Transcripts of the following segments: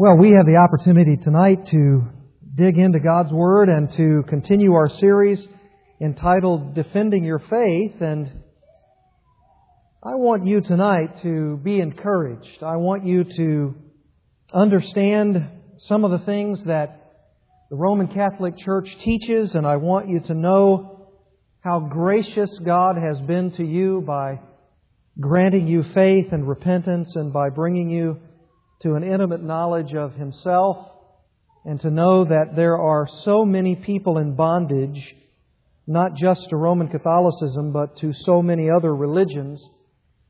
Well, we have the opportunity tonight to dig into God's Word and to continue our series entitled Defending Your Faith. And I want you tonight to be encouraged. I want you to understand some of the things that the Roman Catholic Church teaches, and I want you to know how gracious God has been to you by granting you faith and repentance and by bringing you to an intimate knowledge of Himself and to know that there are so many people in bondage, not just to Roman Catholicism, but to so many other religions.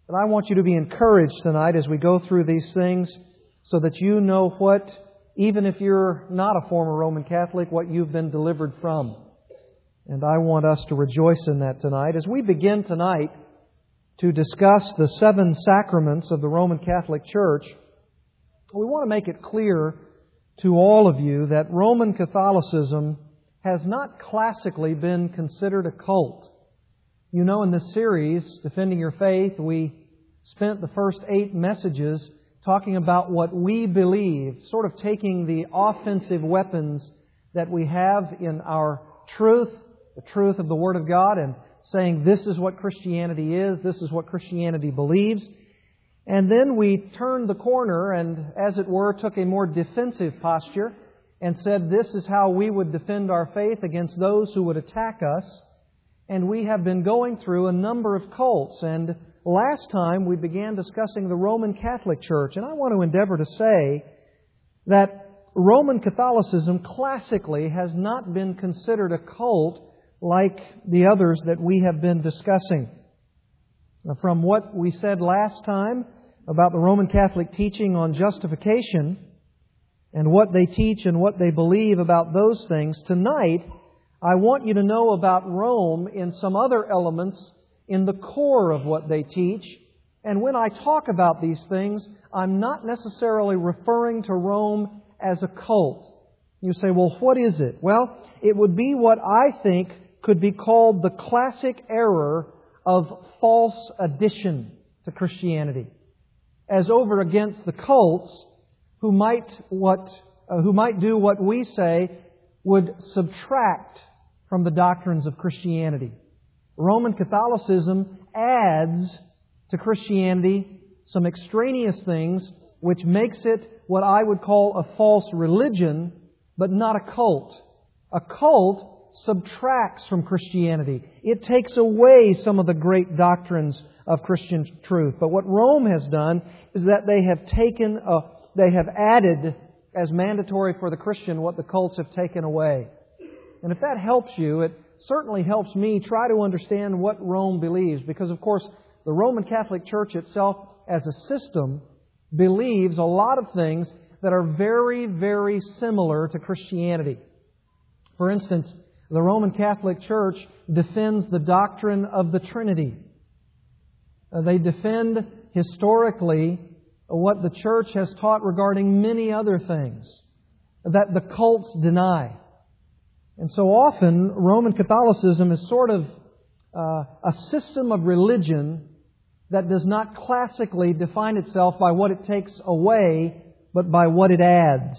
And I want you to be encouraged tonight as we go through these things so that you know what, even if you're not a former Roman Catholic, what you've been delivered from. And I want us to rejoice in that tonight. As we begin tonight to discuss the seven sacraments of the Roman Catholic Church, we want to make it clear to all of you that Roman Catholicism has not classically been considered a cult. You know, in this series, Defending Your Faith, we spent the first eight messages talking about what we believe, sort of taking the offensive weapons that we have in our truth, the truth of the Word of God, and saying this is what Christianity is, this is what Christianity believes, and then we turned the corner and, as it were, took a more defensive posture and said this is how we would defend our faith against those who would attack us. And we have been going through a number of cults. And last time we began discussing the Roman Catholic Church. And I want to endeavor to say that Roman Catholicism classically has not been considered a cult like the others that we have been discussing. From what we said last time, about the Roman Catholic teaching on justification and what they teach and what they believe about those things, tonight I want you to know about Rome in some other elements in the core of what they teach. And when I talk about these things, I'm not necessarily referring to Rome as a cult. You say, well, what is it? Well, it would be what I think could be called the classic error of false addition to Christianity as over against the cults who might what uh, who might do what we say would subtract from the doctrines of Christianity. Roman Catholicism adds to Christianity some extraneous things which makes it what I would call a false religion, but not a cult. A cult subtracts from Christianity. It takes away some of the great doctrines of Christian truth. But what Rome has done is that they have taken, a, they have added as mandatory for the Christian what the cults have taken away. And if that helps you, it certainly helps me try to understand what Rome believes. Because, of course, the Roman Catholic Church itself, as a system, believes a lot of things that are very, very similar to Christianity. For instance, the Roman Catholic Church defends the doctrine of the Trinity. Uh, they defend historically what the church has taught regarding many other things that the cults deny. And so often, Roman Catholicism is sort of uh, a system of religion that does not classically define itself by what it takes away, but by what it adds.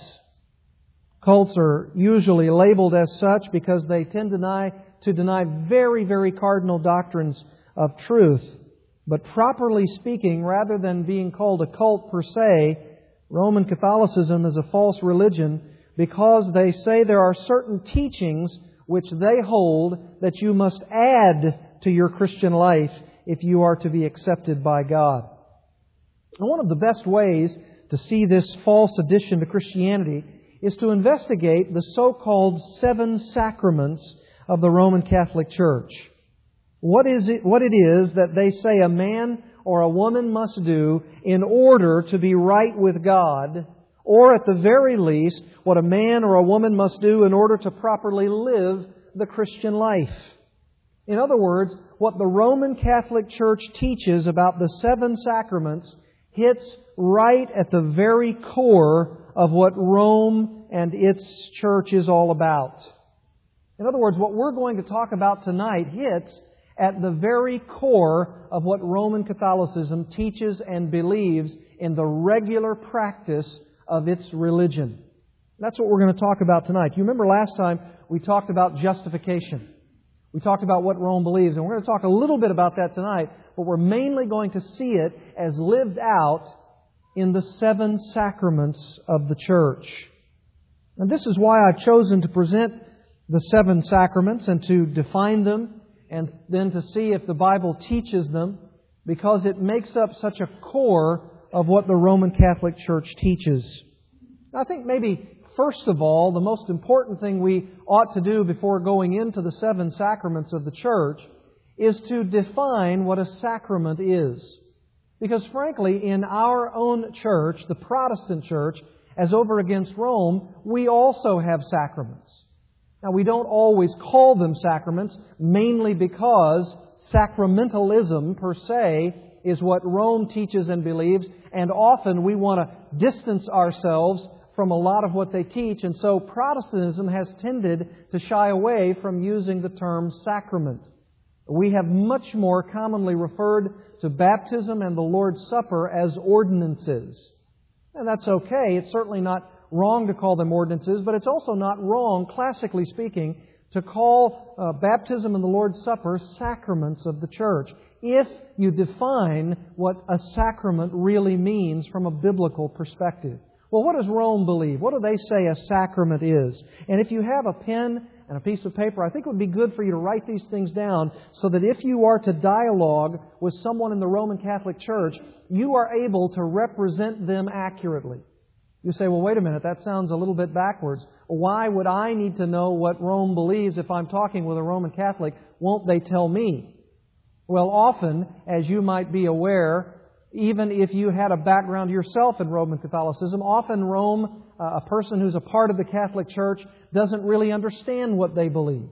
Cults are usually labeled as such because they tend to deny, to deny very, very cardinal doctrines of truth. But properly speaking, rather than being called a cult per se, Roman Catholicism is a false religion because they say there are certain teachings which they hold that you must add to your Christian life if you are to be accepted by God. And one of the best ways to see this false addition to Christianity is to investigate the so-called seven sacraments of the Roman Catholic Church. What is it, what it is that they say a man or a woman must do in order to be right with God, or at the very least, what a man or a woman must do in order to properly live the Christian life. In other words, what the Roman Catholic Church teaches about the seven sacraments hits right at the very core of what Rome and its church is all about. In other words, what we're going to talk about tonight hits at the very core of what Roman Catholicism teaches and believes in the regular practice of its religion. That's what we're going to talk about tonight. You remember last time we talked about justification. We talked about what Rome believes, and we're going to talk a little bit about that tonight, but we're mainly going to see it as lived out in the seven sacraments of the church. And this is why I've chosen to present the seven sacraments and to define them and then to see if the Bible teaches them because it makes up such a core of what the Roman Catholic Church teaches. I think maybe first of all, the most important thing we ought to do before going into the seven sacraments of the church is to define what a sacrament is. Because frankly, in our own church, the Protestant church, as over against Rome, we also have sacraments. Now, we don't always call them sacraments, mainly because sacramentalism per se is what Rome teaches and believes, and often we want to distance ourselves from a lot of what they teach, and so Protestantism has tended to shy away from using the term sacrament. We have much more commonly referred to baptism and the Lord's Supper as ordinances. And that's okay. It's certainly not wrong to call them ordinances, but it's also not wrong, classically speaking, to call uh, baptism and the Lord's Supper sacraments of the church if you define what a sacrament really means from a biblical perspective. Well, what does Rome believe? What do they say a sacrament is? And if you have a pen and a piece of paper, I think it would be good for you to write these things down so that if you are to dialogue with someone in the Roman Catholic Church, you are able to represent them accurately. You say, well, wait a minute, that sounds a little bit backwards. Why would I need to know what Rome believes if I'm talking with a Roman Catholic? Won't they tell me? Well, often, as you might be aware, even if you had a background yourself in Roman Catholicism, often Rome, uh, a person who's a part of the Catholic Church, doesn't really understand what they believe.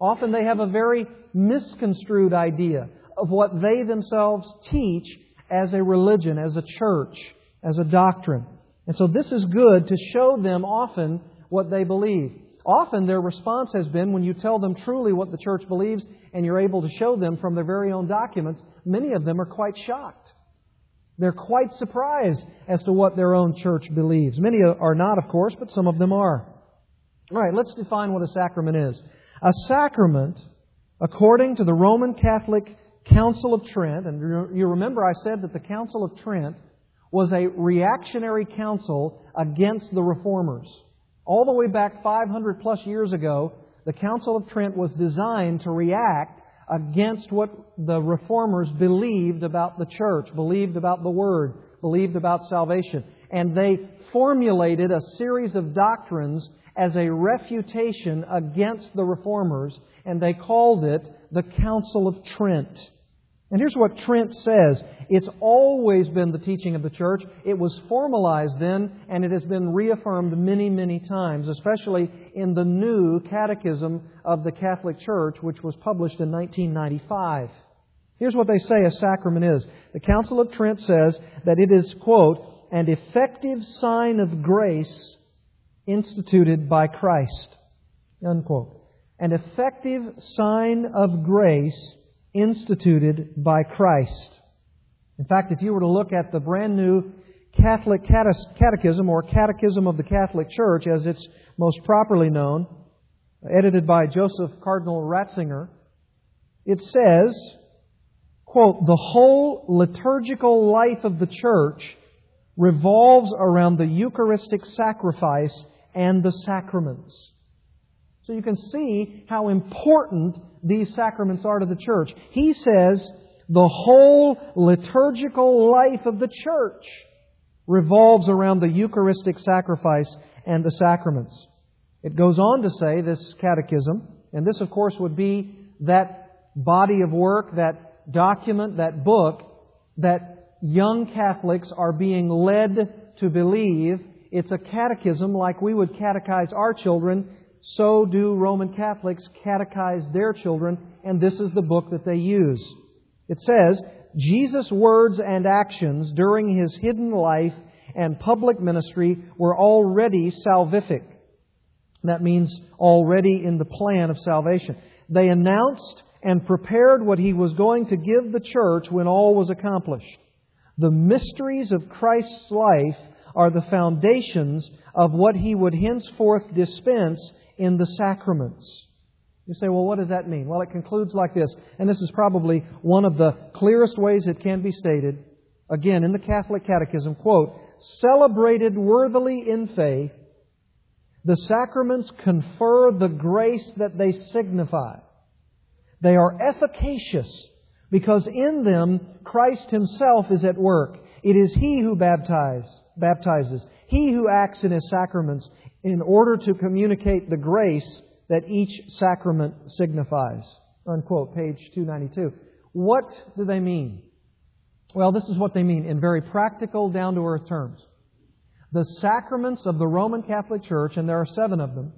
Often they have a very misconstrued idea of what they themselves teach as a religion, as a church, as a doctrine. And so this is good to show them often what they believe. Often their response has been when you tell them truly what the church believes and you're able to show them from their very own documents, many of them are quite shocked. They're quite surprised as to what their own church believes. Many are not, of course, but some of them are. All right, let's define what a sacrament is. A sacrament, according to the Roman Catholic Council of Trent, and you remember I said that the Council of Trent was a reactionary council against the reformers. All the way back 500 plus years ago, the Council of Trent was designed to react against what the reformers believed about the church, believed about the Word, believed about salvation. And they formulated a series of doctrines as a refutation against the reformers, and they called it the Council of Trent. And here's what Trent says. It's always been the teaching of the church. It was formalized then, and it has been reaffirmed many, many times, especially in the new Catechism of the Catholic Church, which was published in 1995. Here's what they say a sacrament is. The Council of Trent says that it is, quote, an effective sign of grace instituted by Christ, unquote. An effective sign of grace instituted by Christ. In fact, if you were to look at the brand new Catholic Catechism or Catechism of the Catholic Church, as it's most properly known, edited by Joseph Cardinal Ratzinger, it says, quote, the whole liturgical life of the church revolves around the Eucharistic sacrifice and the sacraments. So you can see how important these sacraments are to the church. He says the whole liturgical life of the church revolves around the Eucharistic sacrifice and the sacraments. It goes on to say, this catechism, and this, of course, would be that body of work, that document, that book that young Catholics are being led to believe. It's a catechism like we would catechize our children so do Roman Catholics catechize their children, and this is the book that they use. It says, Jesus' words and actions during his hidden life and public ministry were already salvific. That means already in the plan of salvation. They announced and prepared what he was going to give the church when all was accomplished. The mysteries of Christ's life are the foundations of what he would henceforth dispense in the sacraments. You say, well, what does that mean? Well, it concludes like this, and this is probably one of the clearest ways it can be stated. Again, in the Catholic Catechism, quote, celebrated worthily in faith, the sacraments confer the grace that they signify. They are efficacious because in them Christ Himself is at work. It is He who baptize, baptizes, He who acts in His sacraments in order to communicate the grace that each sacrament signifies. Unquote, page 292. What do they mean? Well, this is what they mean in very practical, down to earth terms. The sacraments of the Roman Catholic Church, and there are seven of them,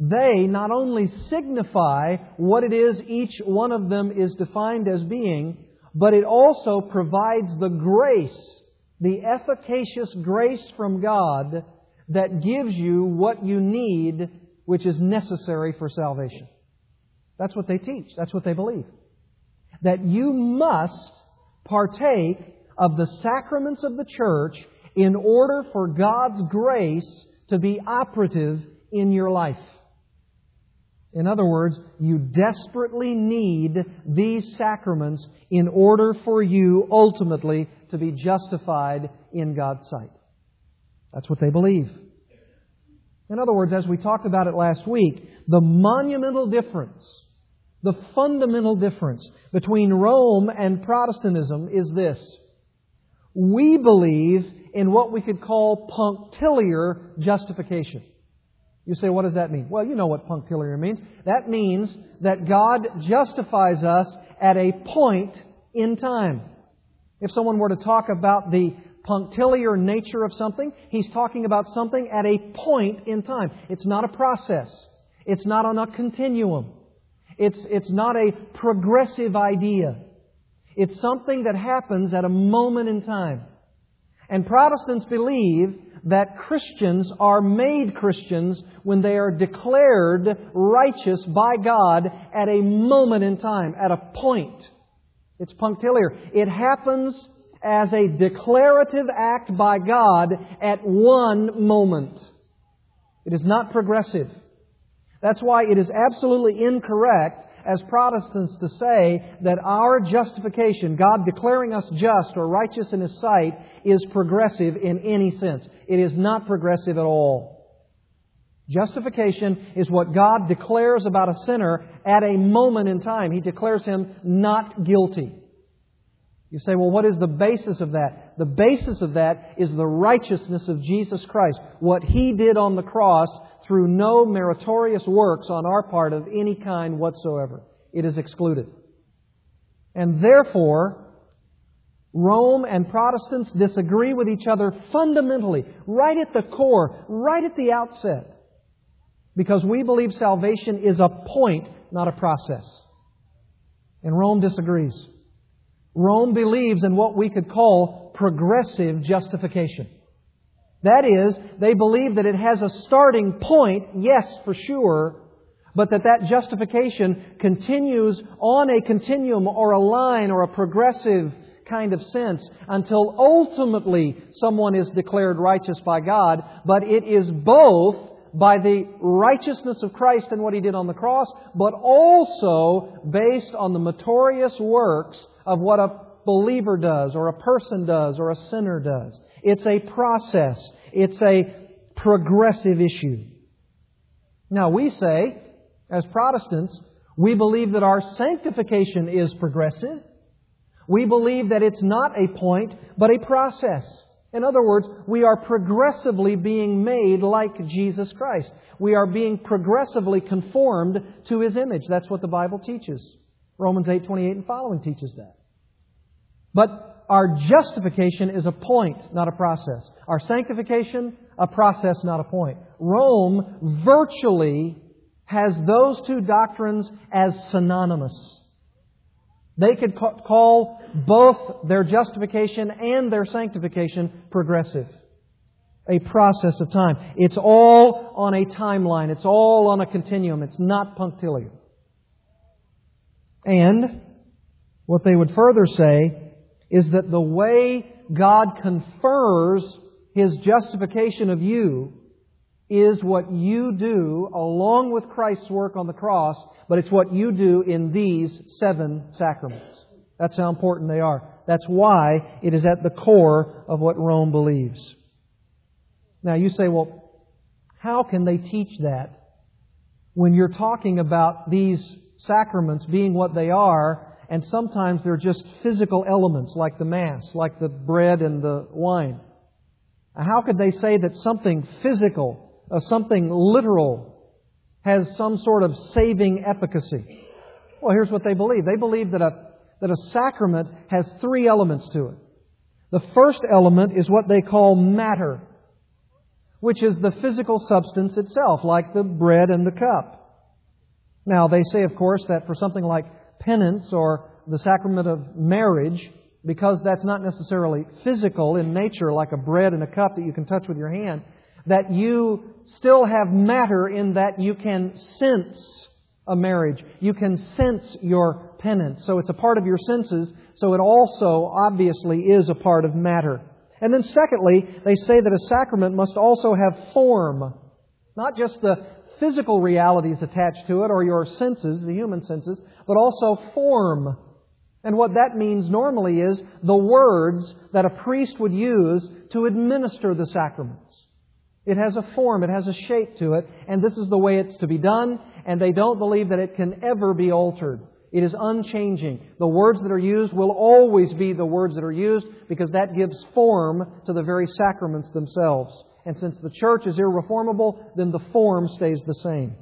they not only signify what it is each one of them is defined as being, but it also provides the grace, the efficacious grace from God that gives you what you need which is necessary for salvation. That's what they teach. That's what they believe. That you must partake of the sacraments of the church in order for God's grace to be operative in your life. In other words, you desperately need these sacraments in order for you ultimately to be justified in God's sight. That's what they believe. In other words, as we talked about it last week, the monumental difference, the fundamental difference between Rome and Protestantism is this. We believe in what we could call punctiliar justification. You say, what does that mean? Well, you know what punctiliar means. That means that God justifies us at a point in time. If someone were to talk about the punctiliar nature of something, he's talking about something at a point in time. It's not a process. It's not on a continuum. It's, it's not a progressive idea. It's something that happens at a moment in time. And Protestants believe that Christians are made Christians when they are declared righteous by God at a moment in time, at a point. It's punctiliar. It happens as a declarative act by God at one moment. It is not progressive. That's why it is absolutely incorrect as Protestants to say that our justification, God declaring us just or righteous in His sight, is progressive in any sense. It is not progressive at all. Justification is what God declares about a sinner at a moment in time. He declares him not guilty. You say, well, what is the basis of that? The basis of that is the righteousness of Jesus Christ. What He did on the cross through no meritorious works on our part of any kind whatsoever. It is excluded. And therefore, Rome and Protestants disagree with each other fundamentally, right at the core, right at the outset. Because we believe salvation is a point, not a process. And Rome disagrees. Rome believes in what we could call progressive justification. That is, they believe that it has a starting point, yes, for sure, but that that justification continues on a continuum or a line or a progressive kind of sense until ultimately someone is declared righteous by God, but it is both by the righteousness of Christ and what He did on the cross, but also based on the meritorious works of what a believer does, or a person does, or a sinner does. It's a process. It's a progressive issue. Now, we say, as Protestants, we believe that our sanctification is progressive. We believe that it's not a point, but a process. In other words, we are progressively being made like Jesus Christ. We are being progressively conformed to His image. That's what the Bible teaches. Romans 8:28 and following teaches that. But our justification is a point, not a process. Our sanctification, a process, not a point. Rome virtually has those two doctrines as synonymous. They could call both their justification and their sanctification progressive. A process of time. It's all on a timeline. It's all on a continuum. It's not punctiliar. And what they would further say is that the way God confers His justification of you is what you do along with Christ's work on the cross, but it's what you do in these seven sacraments. That's how important they are. That's why it is at the core of what Rome believes. Now you say, well, how can they teach that when you're talking about these sacraments being what they are, and sometimes they're just physical elements like the Mass, like the bread and the wine? How could they say that something physical uh, something literal has some sort of saving efficacy. Well, here's what they believe. They believe that a, that a sacrament has three elements to it. The first element is what they call matter, which is the physical substance itself, like the bread and the cup. Now, they say, of course, that for something like penance or the sacrament of marriage, because that's not necessarily physical in nature, like a bread and a cup that you can touch with your hand, that you still have matter in that you can sense a marriage. You can sense your penance. So it's a part of your senses, so it also obviously is a part of matter. And then secondly, they say that a sacrament must also have form. Not just the physical realities attached to it or your senses, the human senses, but also form. And what that means normally is the words that a priest would use to administer the sacraments. It has a form, it has a shape to it, and this is the way it's to be done, and they don't believe that it can ever be altered. It is unchanging. The words that are used will always be the words that are used because that gives form to the very sacraments themselves. And since the church is irreformable, then the form stays the same.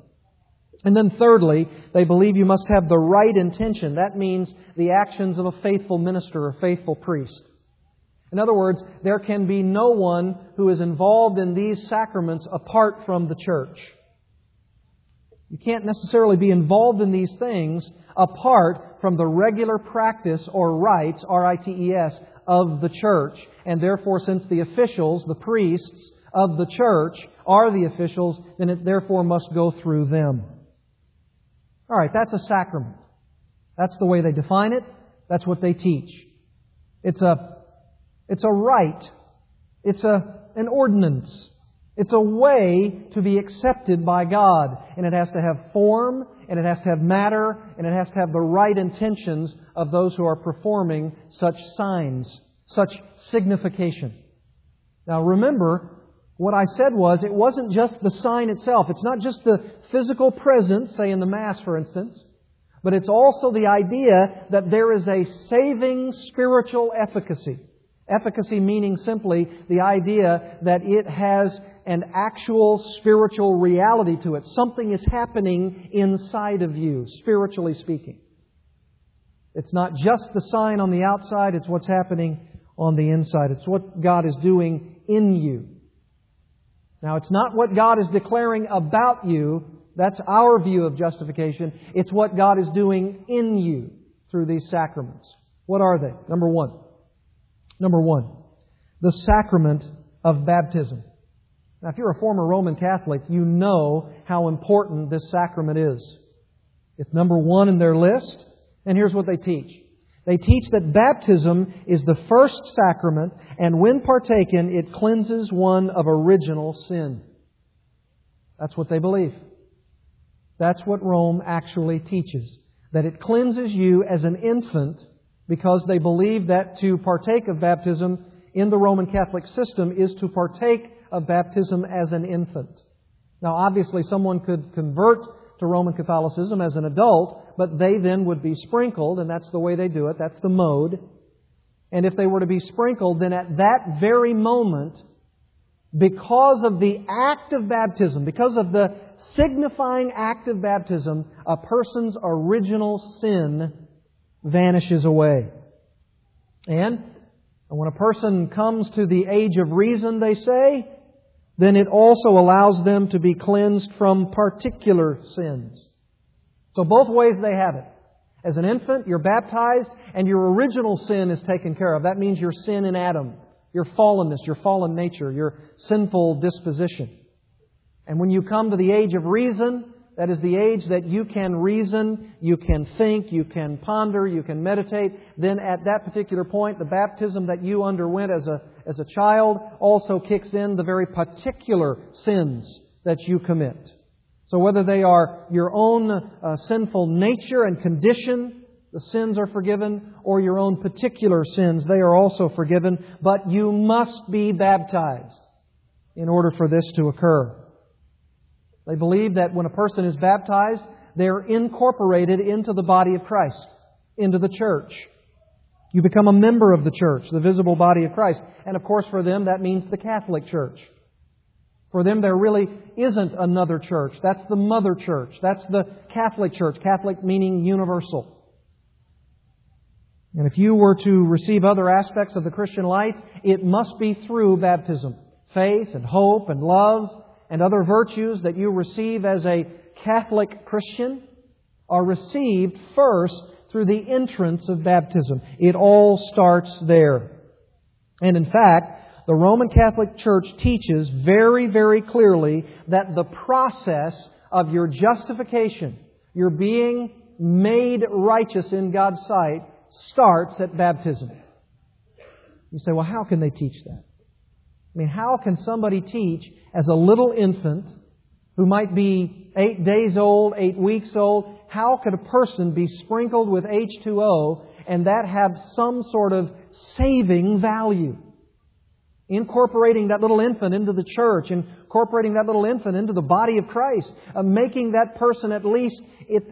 And then thirdly, they believe you must have the right intention. That means the actions of a faithful minister, a faithful priest. In other words, there can be no one who is involved in these sacraments apart from the church. You can't necessarily be involved in these things apart from the regular practice or rites, R-I-T-E-S, of the church. And therefore, since the officials, the priests of the church, are the officials, then it therefore must go through them. All right, that's a sacrament. That's the way they define it. That's what they teach. It's a it's a rite. It's a, an ordinance. It's a way to be accepted by God. And it has to have form, and it has to have matter, and it has to have the right intentions of those who are performing such signs, such signification. Now remember, what I said was it wasn't just the sign itself. It's not just the physical presence, say in the Mass, for instance, but it's also the idea that there is a saving spiritual efficacy. Efficacy meaning simply the idea that it has an actual spiritual reality to it. Something is happening inside of you, spiritually speaking. It's not just the sign on the outside, it's what's happening on the inside. It's what God is doing in you. Now, it's not what God is declaring about you. That's our view of justification. It's what God is doing in you through these sacraments. What are they? Number one, Number one, the sacrament of baptism. Now, if you're a former Roman Catholic, you know how important this sacrament is. It's number one in their list, and here's what they teach. They teach that baptism is the first sacrament, and when partaken, it cleanses one of original sin. That's what they believe. That's what Rome actually teaches. That it cleanses you as an infant because they believe that to partake of baptism in the Roman Catholic system is to partake of baptism as an infant. Now, obviously, someone could convert to Roman Catholicism as an adult, but they then would be sprinkled, and that's the way they do it. That's the mode. And if they were to be sprinkled, then at that very moment, because of the act of baptism, because of the signifying act of baptism, a person's original sin vanishes away. And when a person comes to the age of reason, they say, then it also allows them to be cleansed from particular sins. So both ways they have it. As an infant, you're baptized and your original sin is taken care of. That means your sin in Adam, your fallenness, your fallen nature, your sinful disposition. And when you come to the age of reason, that is the age that you can reason, you can think, you can ponder, you can meditate, then at that particular point, the baptism that you underwent as a, as a child also kicks in the very particular sins that you commit. So whether they are your own uh, sinful nature and condition, the sins are forgiven, or your own particular sins, they are also forgiven, but you must be baptized in order for this to occur. They believe that when a person is baptized, they're incorporated into the body of Christ, into the church. You become a member of the church, the visible body of Christ. And of course, for them, that means the Catholic Church. For them, there really isn't another church. That's the mother church. That's the Catholic Church. Catholic meaning universal. And if you were to receive other aspects of the Christian life, it must be through baptism. Faith and hope and love and other virtues that you receive as a Catholic Christian are received first through the entrance of baptism. It all starts there. And in fact, the Roman Catholic Church teaches very, very clearly that the process of your justification, your being made righteous in God's sight, starts at baptism. You say, well, how can they teach that? I mean, how can somebody teach as a little infant who might be eight days old, eight weeks old, how could a person be sprinkled with H2O and that have some sort of saving value? Incorporating that little infant into the church, incorporating that little infant into the body of Christ, uh, making that person at least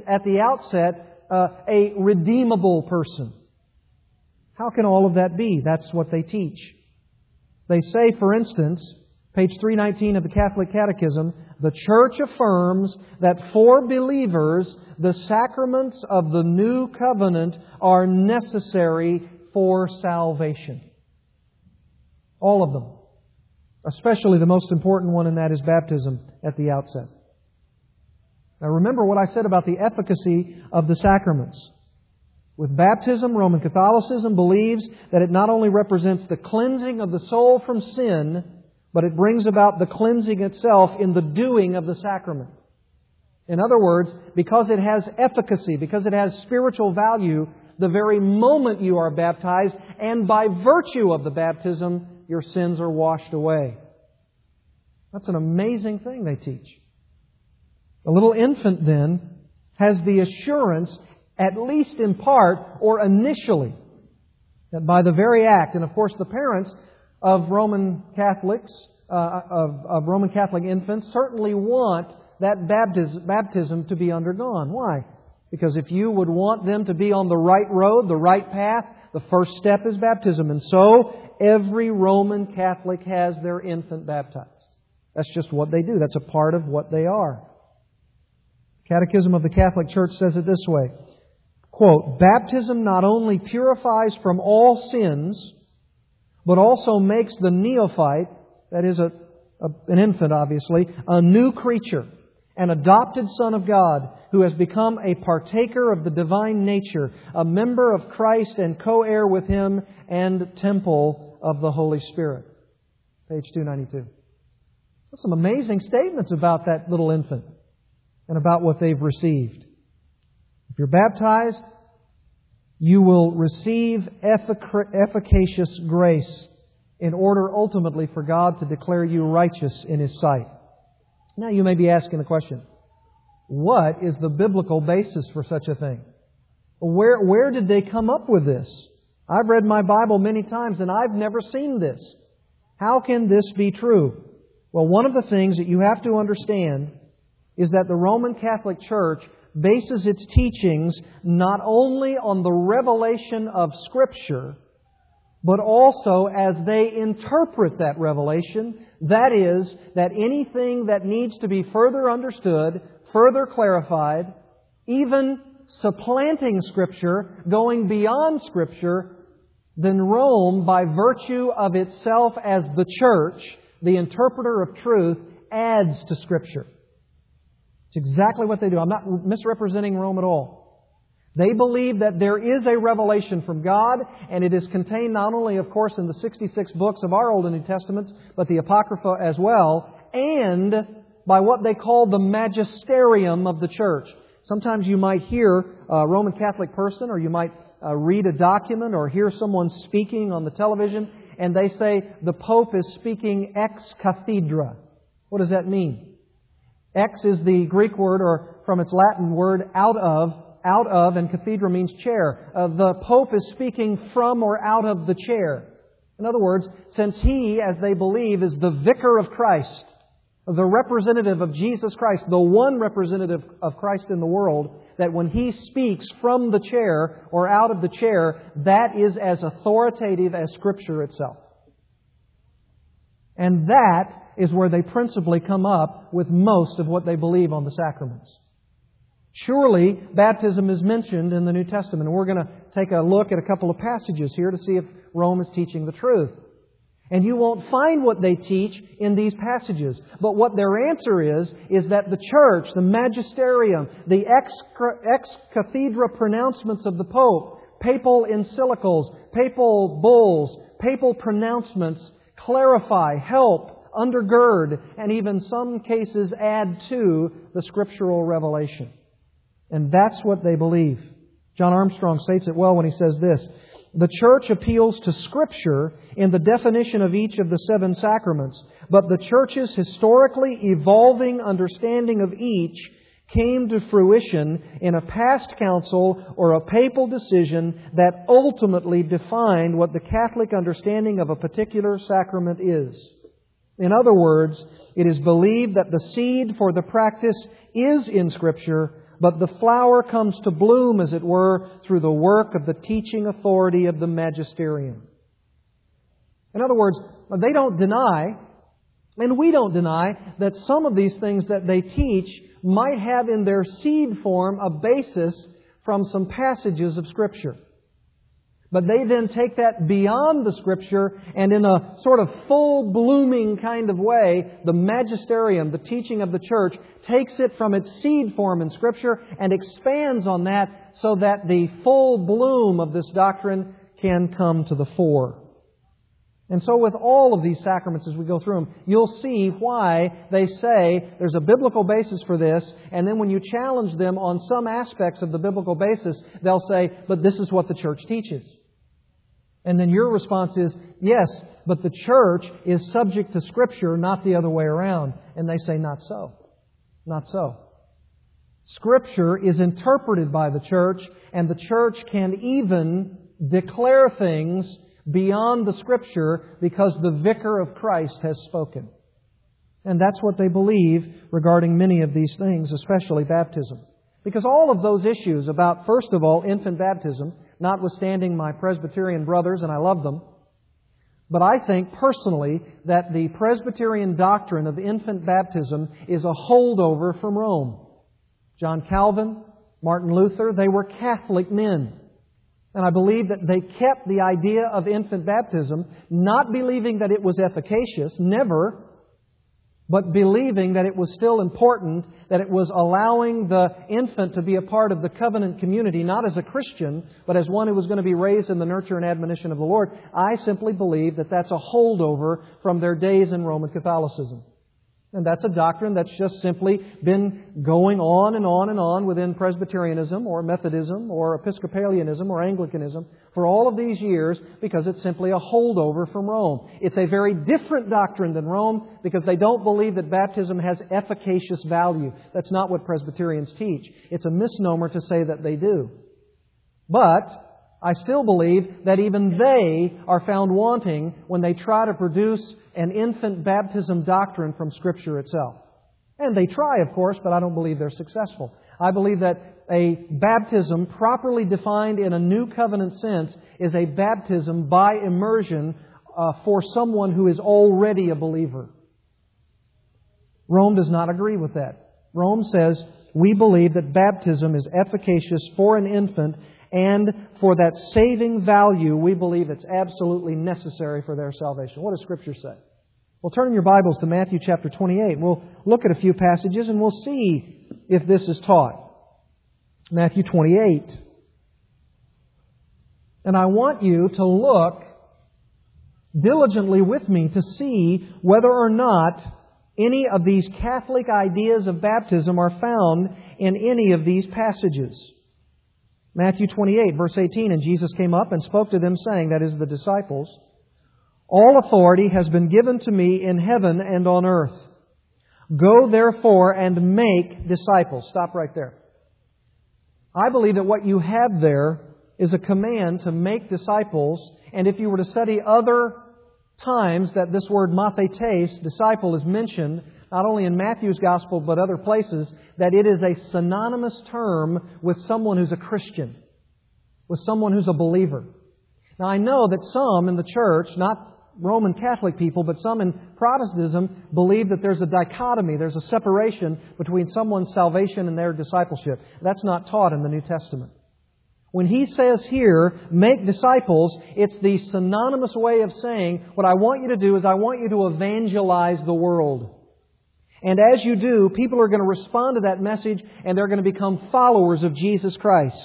at the outset uh, a redeemable person. How can all of that be? That's what they teach. They say, for instance, page 319 of the Catholic Catechism, the Church affirms that for believers, the sacraments of the new covenant are necessary for salvation. All of them. Especially the most important one, and that is baptism at the outset. Now remember what I said about the efficacy of the sacraments. With baptism, Roman Catholicism believes that it not only represents the cleansing of the soul from sin, but it brings about the cleansing itself in the doing of the sacrament. In other words, because it has efficacy, because it has spiritual value, the very moment you are baptized, and by virtue of the baptism, your sins are washed away. That's an amazing thing they teach. The little infant then has the assurance at least in part or initially, by the very act, and of course the parents of Roman Catholics, uh, of, of, Roman Catholic infants, certainly want that baptism, baptism to be undergone. Why? Because if you would want them to be on the right road, the right path, the first step is baptism. And so, every Roman Catholic has their infant baptized. That's just what they do. That's a part of what they are. Catechism of the Catholic Church says it this way quote, baptism not only purifies from all sins, but also makes the neophyte, that is a, a, an infant obviously, a new creature, an adopted son of God who has become a partaker of the divine nature, a member of Christ and co-heir with him and temple of the Holy Spirit. Page 292. That's some amazing statements about that little infant and about what they've received. If you're baptized, you will receive efficacious grace in order ultimately for God to declare you righteous in His sight. Now you may be asking the question, what is the biblical basis for such a thing? Where, where did they come up with this? I've read my Bible many times and I've never seen this. How can this be true? Well, one of the things that you have to understand is that the Roman Catholic Church bases its teachings not only on the revelation of Scripture, but also as they interpret that revelation. That is, that anything that needs to be further understood, further clarified, even supplanting Scripture, going beyond Scripture, then Rome, by virtue of itself as the church, the interpreter of truth, adds to Scripture. It's exactly what they do. I'm not misrepresenting Rome at all. They believe that there is a revelation from God, and it is contained not only, of course, in the 66 books of our Old and New Testaments, but the Apocrypha as well, and by what they call the magisterium of the church. Sometimes you might hear a Roman Catholic person, or you might uh, read a document, or hear someone speaking on the television, and they say the Pope is speaking ex cathedra. What does that mean? Ex is the Greek word, or from its Latin word, out of, out of, and cathedra means chair. Uh, the Pope is speaking from or out of the chair. In other words, since he, as they believe, is the vicar of Christ, the representative of Jesus Christ, the one representative of Christ in the world, that when he speaks from the chair or out of the chair, that is as authoritative as Scripture itself. And that is where they principally come up with most of what they believe on the sacraments. Surely, baptism is mentioned in the New Testament. We're going to take a look at a couple of passages here to see if Rome is teaching the truth. And you won't find what they teach in these passages. But what their answer is, is that the church, the magisterium, the ex, ex cathedra pronouncements of the Pope, papal encyclicals, papal bulls, papal pronouncements clarify, help, undergird, and even some cases add to the scriptural revelation. And that's what they believe. John Armstrong states it well when he says this The church appeals to Scripture in the definition of each of the seven sacraments, but the church's historically evolving understanding of each came to fruition in a past council or a papal decision that ultimately defined what the Catholic understanding of a particular sacrament is. In other words, it is believed that the seed for the practice is in Scripture, but the flower comes to bloom, as it were, through the work of the teaching authority of the magisterium. In other words, they don't deny, and we don't deny, that some of these things that they teach might have in their seed form a basis from some passages of Scripture. But they then take that beyond the Scripture and in a sort of full blooming kind of way, the magisterium, the teaching of the church, takes it from its seed form in Scripture and expands on that so that the full bloom of this doctrine can come to the fore. And so, with all of these sacraments as we go through them, you'll see why they say there's a biblical basis for this, and then when you challenge them on some aspects of the biblical basis, they'll say, but this is what the church teaches. And then your response is, yes, but the church is subject to Scripture, not the other way around. And they say, not so. Not so. Scripture is interpreted by the church, and the church can even declare things beyond the Scripture because the vicar of Christ has spoken. And that's what they believe regarding many of these things, especially baptism. Because all of those issues about, first of all, infant baptism, notwithstanding my Presbyterian brothers, and I love them, but I think personally that the Presbyterian doctrine of infant baptism is a holdover from Rome. John Calvin, Martin Luther, they were Catholic men. And I believe that they kept the idea of infant baptism, not believing that it was efficacious, never, but believing that it was still important, that it was allowing the infant to be a part of the covenant community, not as a Christian, but as one who was going to be raised in the nurture and admonition of the Lord. I simply believe that that's a holdover from their days in Roman Catholicism. And that's a doctrine that's just simply been going on and on and on within Presbyterianism or Methodism or Episcopalianism or Anglicanism for all of these years because it's simply a holdover from Rome. It's a very different doctrine than Rome because they don't believe that baptism has efficacious value. That's not what Presbyterians teach. It's a misnomer to say that they do. But I still believe that even they are found wanting when they try to produce an infant baptism doctrine from Scripture itself. And they try, of course, but I don't believe they're successful. I believe that a baptism properly defined in a new covenant sense is a baptism by immersion uh, for someone who is already a believer. Rome does not agree with that. Rome says, we believe that baptism is efficacious for an infant and for that saving value, we believe it's absolutely necessary for their salvation. What does Scripture say? Well, turn your Bibles to Matthew chapter 28. We'll look at a few passages and we'll see if this is taught. Matthew 28. And I want you to look diligently with me to see whether or not any of these Catholic ideas of baptism are found in any of these passages. Matthew 28, verse 18, and Jesus came up and spoke to them, saying, that is, the disciples, All authority has been given to me in heaven and on earth. Go therefore and make disciples. Stop right there. I believe that what you have there is a command to make disciples, and if you were to study other times that this word mathetes, disciple, is mentioned, not only in Matthew's Gospel but other places, that it is a synonymous term with someone who's a Christian, with someone who's a believer. Now I know that some in the church, not Roman Catholic people, but some in Protestantism believe that there's a dichotomy, there's a separation between someone's salvation and their discipleship. That's not taught in the New Testament. When he says here, make disciples, it's the synonymous way of saying, what I want you to do is I want you to evangelize the world. And as you do, people are going to respond to that message and they're going to become followers of Jesus Christ.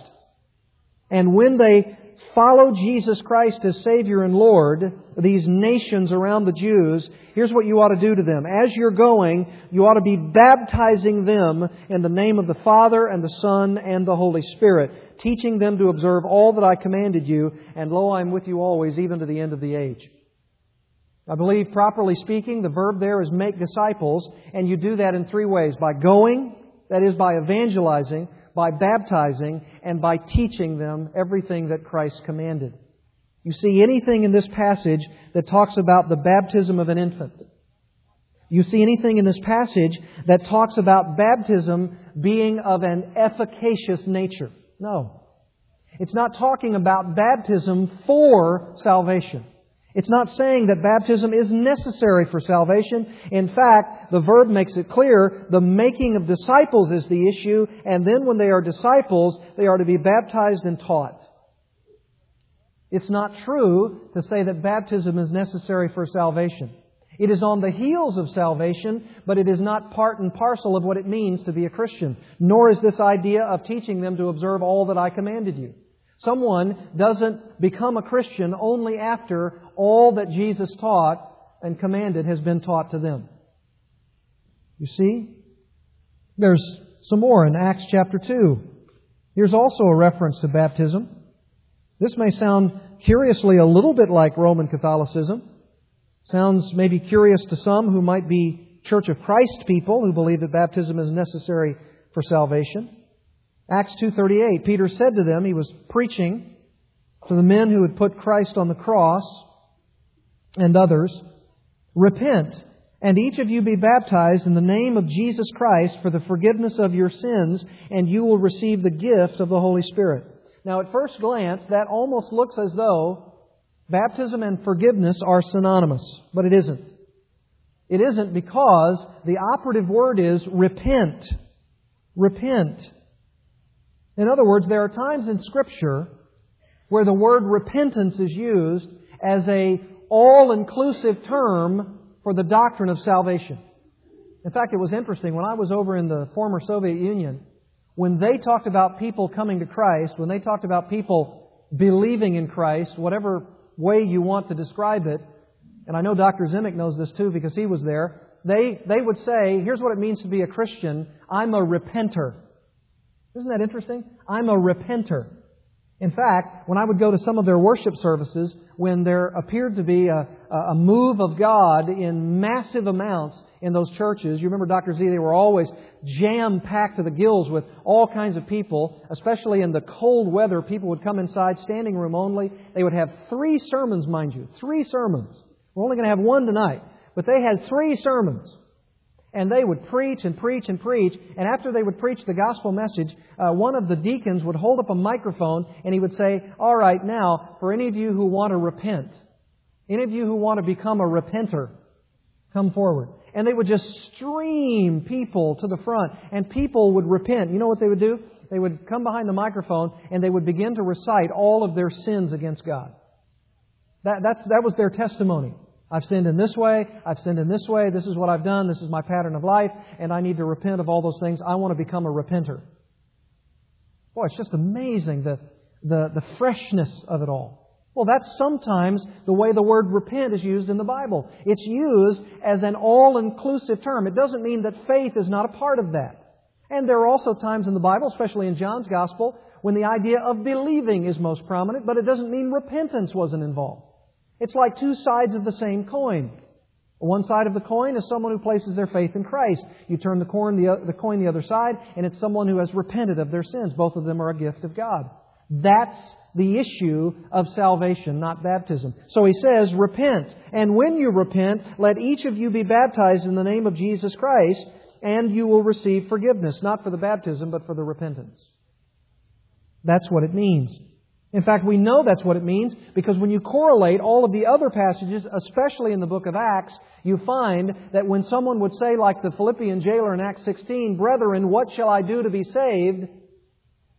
And when they follow Jesus Christ as Savior and Lord, these nations around the Jews, here's what you ought to do to them. As you're going, you ought to be baptizing them in the name of the Father and the Son and the Holy Spirit teaching them to observe all that I commanded you, and lo, I am with you always, even to the end of the age. I believe, properly speaking, the verb there is make disciples, and you do that in three ways. By going, that is, by evangelizing, by baptizing, and by teaching them everything that Christ commanded. You see anything in this passage that talks about the baptism of an infant. You see anything in this passage that talks about baptism being of an efficacious nature. No. It's not talking about baptism for salvation. It's not saying that baptism is necessary for salvation. In fact, the verb makes it clear the making of disciples is the issue, and then when they are disciples, they are to be baptized and taught. It's not true to say that baptism is necessary for salvation. It is on the heels of salvation, but it is not part and parcel of what it means to be a Christian. Nor is this idea of teaching them to observe all that I commanded you. Someone doesn't become a Christian only after all that Jesus taught and commanded has been taught to them. You see? There's some more in Acts chapter 2. Here's also a reference to baptism. This may sound curiously a little bit like Roman Catholicism. Sounds maybe curious to some who might be Church of Christ people who believe that baptism is necessary for salvation. Acts 2:38 Peter said to them he was preaching to the men who had put Christ on the cross and others repent and each of you be baptized in the name of Jesus Christ for the forgiveness of your sins and you will receive the gift of the Holy Spirit. Now at first glance that almost looks as though Baptism and forgiveness are synonymous, but it isn't. It isn't because the operative word is repent. Repent. In other words, there are times in Scripture where the word repentance is used as a all-inclusive term for the doctrine of salvation. In fact, it was interesting. When I was over in the former Soviet Union, when they talked about people coming to Christ, when they talked about people believing in Christ, whatever way you want to describe it, and I know Dr. Zimick knows this too because he was there, they, they would say, here's what it means to be a Christian I'm a repenter. Isn't that interesting? I'm a repenter. In fact, when I would go to some of their worship services, when there appeared to be a, a move of God in massive amounts in those churches, you remember Dr. Z, they were always jam packed to the gills with all kinds of people, especially in the cold weather. People would come inside, standing room only. They would have three sermons, mind you, three sermons. We're only going to have one tonight, but they had three sermons. And they would preach and preach and preach. And after they would preach the gospel message, uh, one of the deacons would hold up a microphone and he would say, All right, now, for any of you who want to repent, any of you who want to become a repenter, come forward. And they would just stream people to the front. And people would repent. You know what they would do? They would come behind the microphone and they would begin to recite all of their sins against God. That, that's, that was their testimony. I've sinned in this way. I've sinned in this way. This is what I've done. This is my pattern of life. And I need to repent of all those things. I want to become a repenter. Boy, it's just amazing the, the, the freshness of it all. Well, that's sometimes the way the word repent is used in the Bible. It's used as an all-inclusive term. It doesn't mean that faith is not a part of that. And there are also times in the Bible, especially in John's Gospel, when the idea of believing is most prominent, but it doesn't mean repentance wasn't involved. It's like two sides of the same coin. One side of the coin is someone who places their faith in Christ. You turn the coin the, the coin the other side, and it's someone who has repented of their sins. Both of them are a gift of God. That's the issue of salvation, not baptism. So he says, repent. And when you repent, let each of you be baptized in the name of Jesus Christ, and you will receive forgiveness, not for the baptism, but for the repentance. That's what it means. In fact, we know that's what it means because when you correlate all of the other passages, especially in the book of Acts, you find that when someone would say, like the Philippian jailer in Acts 16, Brethren, what shall I do to be saved?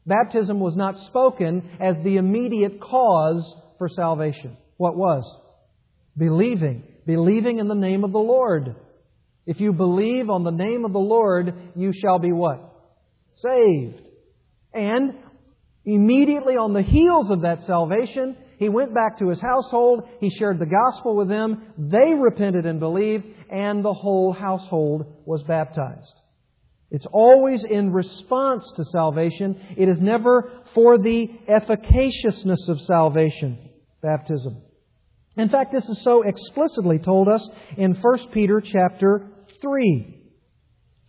Baptism was not spoken as the immediate cause for salvation. What was? Believing. Believing in the name of the Lord. If you believe on the name of the Lord, you shall be what? Saved. And immediately on the heels of that salvation, he went back to his household, he shared the gospel with them, they repented and believed, and the whole household was baptized. It's always in response to salvation. It is never for the efficaciousness of salvation, baptism. In fact, this is so explicitly told us in 1 Peter chapter 3.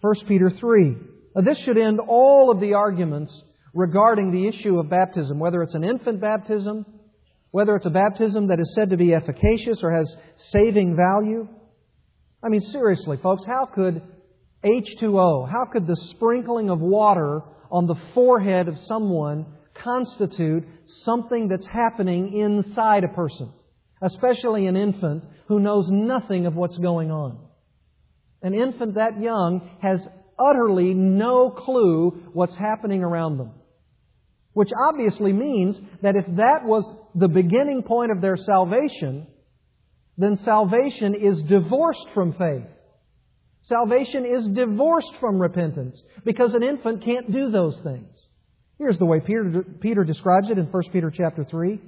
1 Peter 3. Now, this should end all of the arguments regarding the issue of baptism, whether it's an infant baptism, whether it's a baptism that is said to be efficacious or has saving value. I mean, seriously, folks, how could H2O. How could the sprinkling of water on the forehead of someone constitute something that's happening inside a person? Especially an infant who knows nothing of what's going on. An infant that young has utterly no clue what's happening around them. Which obviously means that if that was the beginning point of their salvation, then salvation is divorced from faith. Salvation is divorced from repentance because an infant can't do those things. Here's the way Peter, Peter describes it in 1 Peter chapter 3.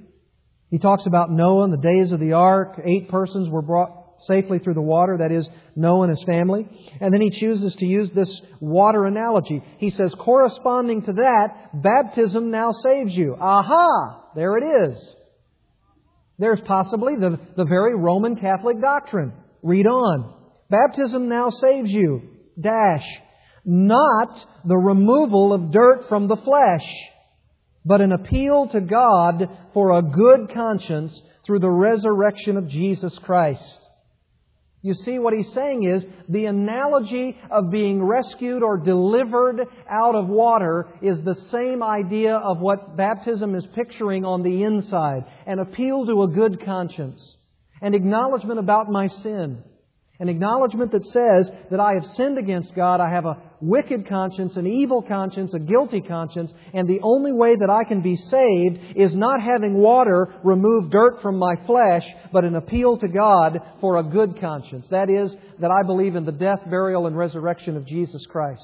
He talks about Noah and the days of the ark. Eight persons were brought safely through the water, that is, Noah and his family. And then he chooses to use this water analogy. He says, corresponding to that, baptism now saves you. Aha! There it is. There's possibly the, the very Roman Catholic doctrine. Read on. Baptism now saves you. Dash. Not the removal of dirt from the flesh, but an appeal to God for a good conscience through the resurrection of Jesus Christ. You see, what he's saying is the analogy of being rescued or delivered out of water is the same idea of what baptism is picturing on the inside an appeal to a good conscience, an acknowledgement about my sin an acknowledgement that says that I have sinned against God, I have a wicked conscience, an evil conscience, a guilty conscience, and the only way that I can be saved is not having water remove dirt from my flesh, but an appeal to God for a good conscience. That is, that I believe in the death, burial, and resurrection of Jesus Christ.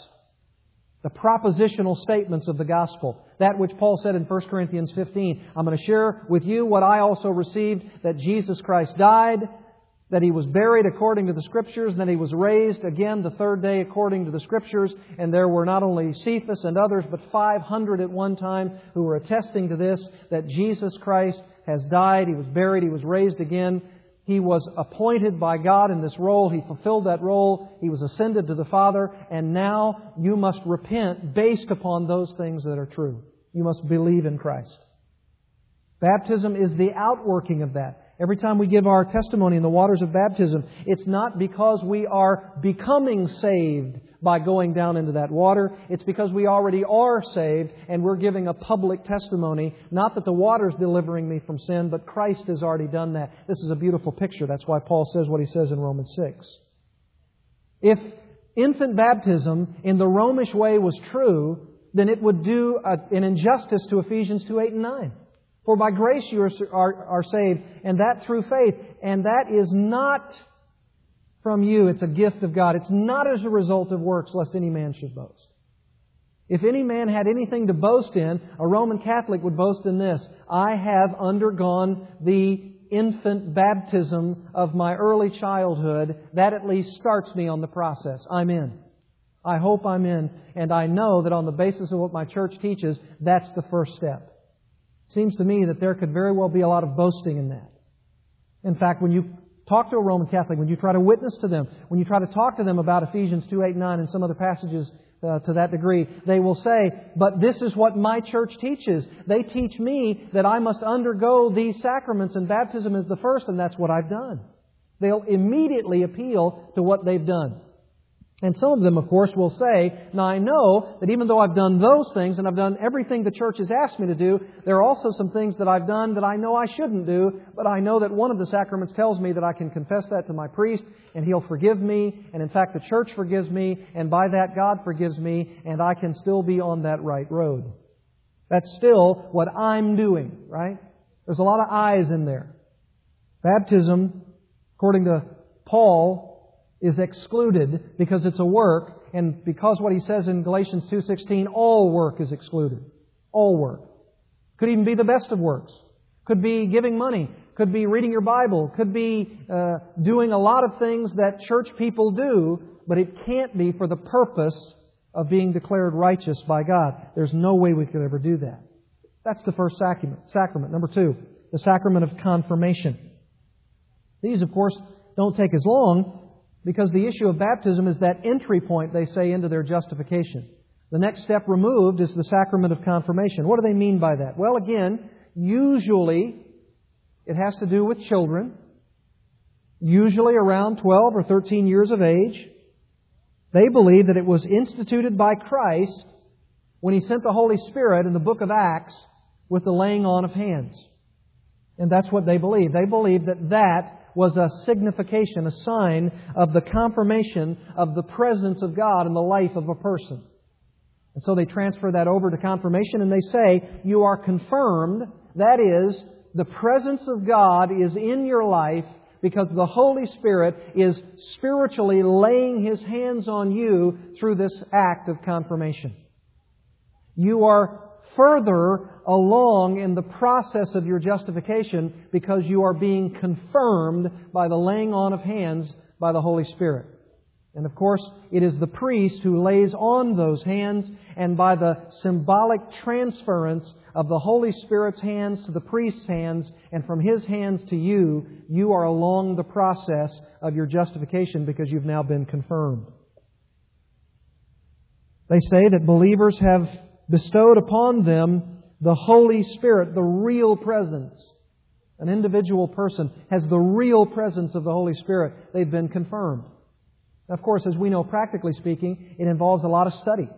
The propositional statements of the gospel. That which Paul said in 1 Corinthians 15. I'm going to share with you what I also received, that Jesus Christ died, that he was buried according to the Scriptures, and then he was raised again the third day according to the Scriptures, and there were not only Cephas and others, but 500 at one time who were attesting to this, that Jesus Christ has died, he was buried, he was raised again. He was appointed by God in this role. He fulfilled that role. He was ascended to the Father. And now you must repent based upon those things that are true. You must believe in Christ. Baptism is the outworking of that. Every time we give our testimony in the waters of baptism, it's not because we are becoming saved by going down into that water. It's because we already are saved and we're giving a public testimony. Not that the water's delivering me from sin, but Christ has already done that. This is a beautiful picture. That's why Paul says what he says in Romans 6. If infant baptism in the Romish way was true, then it would do an injustice to Ephesians 2 8 and 9. For by grace you are, are, are saved, and that through faith. And that is not from you, it's a gift of God. It's not as a result of works, lest any man should boast. If any man had anything to boast in, a Roman Catholic would boast in this I have undergone the infant baptism of my early childhood. That at least starts me on the process. I'm in. I hope I'm in, and I know that on the basis of what my church teaches, that's the first step. Seems to me that there could very well be a lot of boasting in that. In fact, when you talk to a Roman Catholic, when you try to witness to them, when you try to talk to them about Ephesians 2, 8, 9 and some other passages uh, to that degree, they will say, but this is what my church teaches. They teach me that I must undergo these sacraments and baptism is the first and that's what I've done. They'll immediately appeal to what they've done. And some of them, of course, will say, Now I know that even though I've done those things and I've done everything the church has asked me to do, there are also some things that I've done that I know I shouldn't do, but I know that one of the sacraments tells me that I can confess that to my priest and he'll forgive me, and in fact the church forgives me, and by that God forgives me, and I can still be on that right road. That's still what I'm doing, right? There's a lot of I's in there. Baptism, according to Paul, is excluded because it's a work, and because what he says in Galatians 2.16, all work is excluded. All work. Could even be the best of works. Could be giving money. Could be reading your Bible. Could be uh, doing a lot of things that church people do, but it can't be for the purpose of being declared righteous by God. There's no way we could ever do that. That's the first sacrament. Sacrament. Number two, the sacrament of confirmation. These, of course, don't take as long because the issue of baptism is that entry point, they say, into their justification. The next step removed is the sacrament of confirmation. What do they mean by that? Well, again, usually it has to do with children, usually around 12 or 13 years of age. They believe that it was instituted by Christ when He sent the Holy Spirit in the book of Acts with the laying on of hands. And that's what they believe. They believe that that was a signification, a sign of the confirmation of the presence of God in the life of a person. And so they transfer that over to confirmation and they say, You are confirmed. That is, the presence of God is in your life because the Holy Spirit is spiritually laying His hands on you through this act of confirmation. You are further along in the process of your justification because you are being confirmed by the laying on of hands by the Holy Spirit. And of course, it is the priest who lays on those hands, and by the symbolic transference of the Holy Spirit's hands to the priest's hands, and from his hands to you, you are along the process of your justification because you've now been confirmed. They say that believers have bestowed upon them the Holy Spirit, the real presence. An individual person has the real presence of the Holy Spirit. They've been confirmed. Of course, as we know, practically speaking, it involves a lot of study.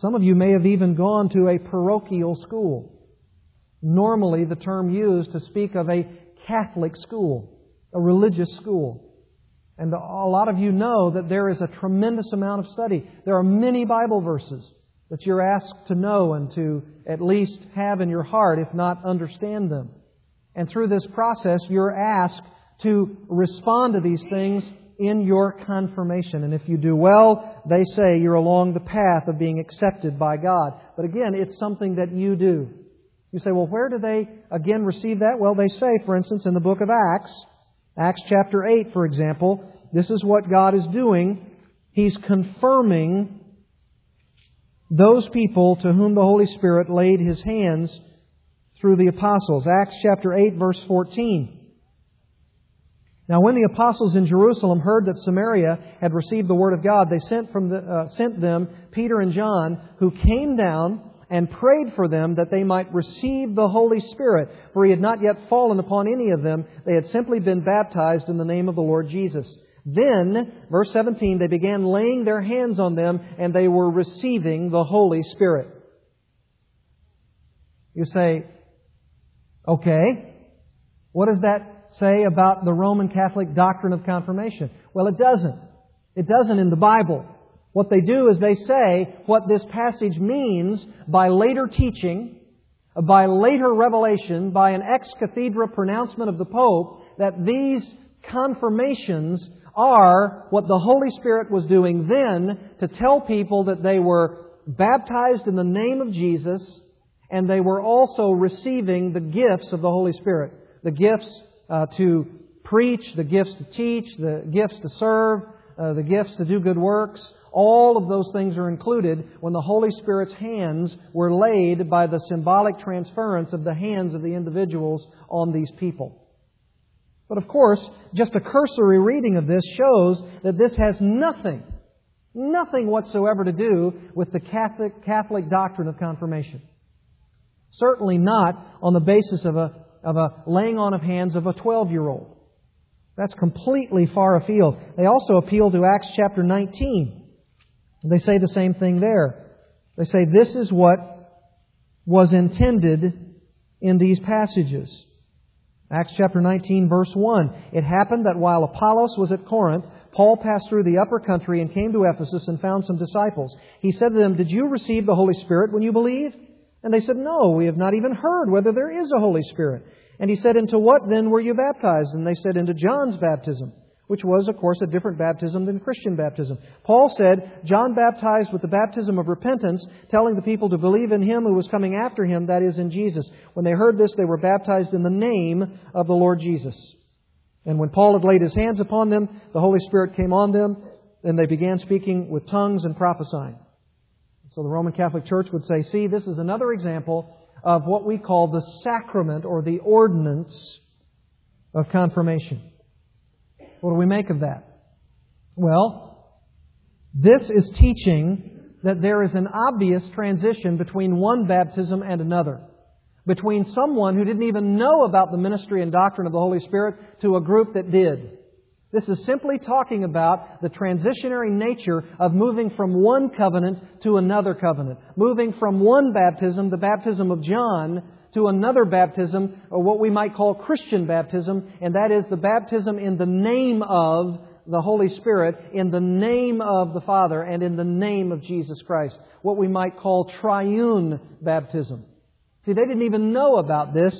Some of you may have even gone to a parochial school. Normally, the term used to speak of a Catholic school, a religious school. And a lot of you know that there is a tremendous amount of study. There are many Bible verses that you're asked to know and to at least have in your heart, if not understand them. And through this process, you're asked to respond to these things in your confirmation. And if you do well, they say you're along the path of being accepted by God. But again, it's something that you do. You say, well, where do they again receive that? Well, they say, for instance, in the book of Acts, Acts chapter 8, for example, this is what God is doing. He's confirming those people to whom the Holy Spirit laid his hands through the apostles. Acts chapter 8 verse 14. Now when the apostles in Jerusalem heard that Samaria had received the word of God, they sent from the, uh, sent them Peter and John, who came down and prayed for them that they might receive the Holy Spirit, for he had not yet fallen upon any of them. They had simply been baptized in the name of the Lord Jesus. Then, verse 17, they began laying their hands on them and they were receiving the Holy Spirit. You say, okay, what does that say about the Roman Catholic doctrine of confirmation? Well, it doesn't. It doesn't in the Bible. What they do is they say what this passage means by later teaching, by later revelation, by an ex cathedra pronouncement of the Pope, that these confirmations are what the Holy Spirit was doing then to tell people that they were baptized in the name of Jesus, and they were also receiving the gifts of the Holy Spirit. The gifts uh, to preach, the gifts to teach, the gifts to serve, uh, the gifts to do good works. All of those things are included when the Holy Spirit's hands were laid by the symbolic transference of the hands of the individuals on these people. But of course, just a cursory reading of this shows that this has nothing, nothing whatsoever to do with the Catholic, Catholic doctrine of confirmation. Certainly not on the basis of a, of a laying on of hands of a 12 year old. That's completely far afield. They also appeal to Acts chapter 19. They say the same thing there. They say this is what was intended in these passages. Acts chapter 19 verse 1. It happened that while Apollos was at Corinth, Paul passed through the upper country and came to Ephesus and found some disciples. He said to them, Did you receive the Holy Spirit when you believed? And they said, No, we have not even heard whether there is a Holy Spirit. And he said, Into what then were you baptized? And they said, Into John's baptism, which was, of course, a different baptism than Christian baptism. Paul said, John baptized with the baptism of repentance, telling the people to believe in him who was coming after him, that is, in Jesus. When they heard this, they were baptized in the name of the Lord Jesus. And when Paul had laid his hands upon them, the Holy Spirit came on them, and they began speaking with tongues and prophesying. So the Roman Catholic Church would say, see, this is another example of what we call the sacrament or the ordinance of confirmation. What do we make of that? Well, this is teaching that there is an obvious transition between one baptism and another. Between someone who didn't even know about the ministry and doctrine of the Holy Spirit to a group that did. This is simply talking about the transitionary nature of moving from one covenant to another covenant. Moving from one baptism, the baptism of John, to another baptism, or what we might call Christian baptism, and that is the baptism in the name of the Holy Spirit, in the name of the Father, and in the name of Jesus Christ. What we might call triune baptism. See, they didn't even know about this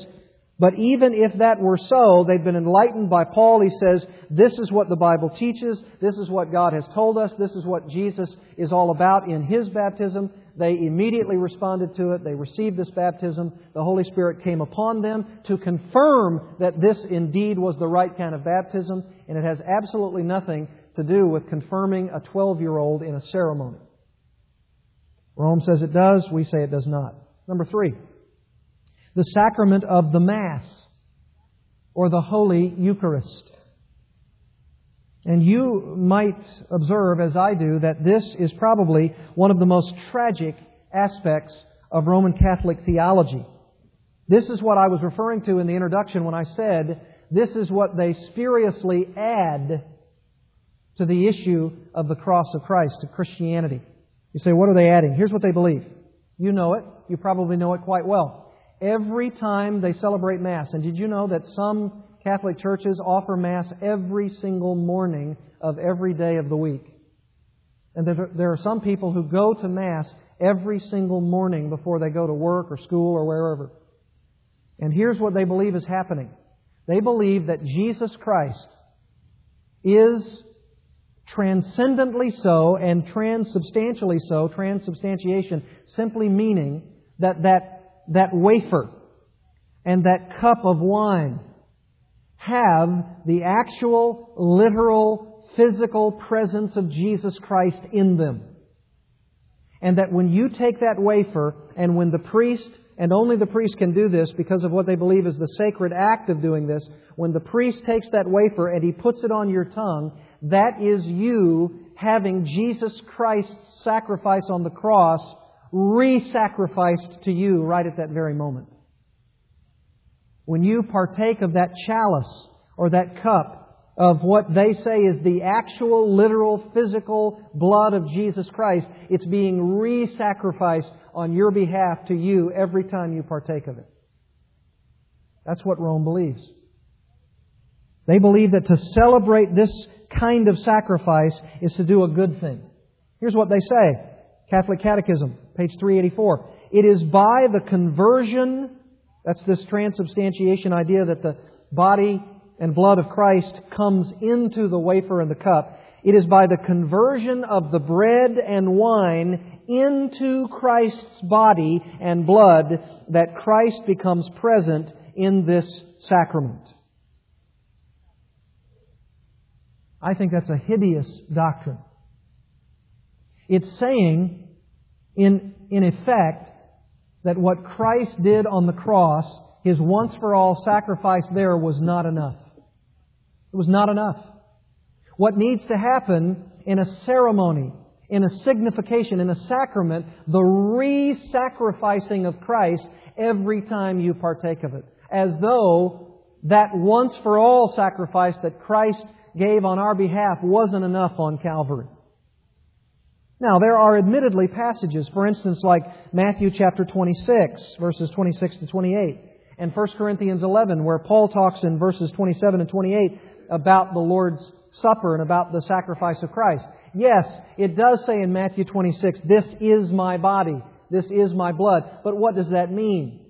but even if that were so, they've been enlightened by Paul. He says, this is what the Bible teaches. This is what God has told us. This is what Jesus is all about in His baptism. They immediately responded to it. They received this baptism. The Holy Spirit came upon them to confirm that this indeed was the right kind of baptism. And it has absolutely nothing to do with confirming a 12 year old in a ceremony. Rome says it does. We say it does not. Number three the sacrament of the Mass or the Holy Eucharist. And you might observe, as I do, that this is probably one of the most tragic aspects of Roman Catholic theology. This is what I was referring to in the introduction when I said this is what they spuriously add to the issue of the cross of Christ, to Christianity. You say, what are they adding? Here's what they believe. You know it. You probably know it quite well every time they celebrate Mass. And did you know that some Catholic churches offer Mass every single morning of every day of the week? And there are some people who go to Mass every single morning before they go to work or school or wherever. And here's what they believe is happening. They believe that Jesus Christ is transcendently so and transubstantially so, transubstantiation simply meaning that that that wafer and that cup of wine have the actual, literal, physical presence of Jesus Christ in them. And that when you take that wafer, and when the priest, and only the priest can do this because of what they believe is the sacred act of doing this, when the priest takes that wafer and he puts it on your tongue, that is you having Jesus Christ's sacrifice on the cross re-sacrificed to you right at that very moment. When you partake of that chalice or that cup of what they say is the actual, literal, physical blood of Jesus Christ, it's being re-sacrificed on your behalf to you every time you partake of it. That's what Rome believes. They believe that to celebrate this kind of sacrifice is to do a good thing. Here's what they say. Catholic Catechism, page 384. It is by the conversion, that's this transubstantiation idea that the body and blood of Christ comes into the wafer and the cup. It is by the conversion of the bread and wine into Christ's body and blood that Christ becomes present in this sacrament. I think that's a hideous doctrine. It's saying, in, in effect, that what Christ did on the cross, His once for all sacrifice there was not enough. It was not enough. What needs to happen in a ceremony, in a signification, in a sacrament, the re-sacrificing of Christ every time you partake of it. As though that once for all sacrifice that Christ gave on our behalf wasn't enough on Calvary. Now, there are admittedly passages, for instance, like Matthew chapter 26, verses 26 to 28, and 1 Corinthians 11, where Paul talks in verses 27 and 28 about the Lord's Supper and about the sacrifice of Christ. Yes, it does say in Matthew 26, this is my body, this is my blood. But what does that mean?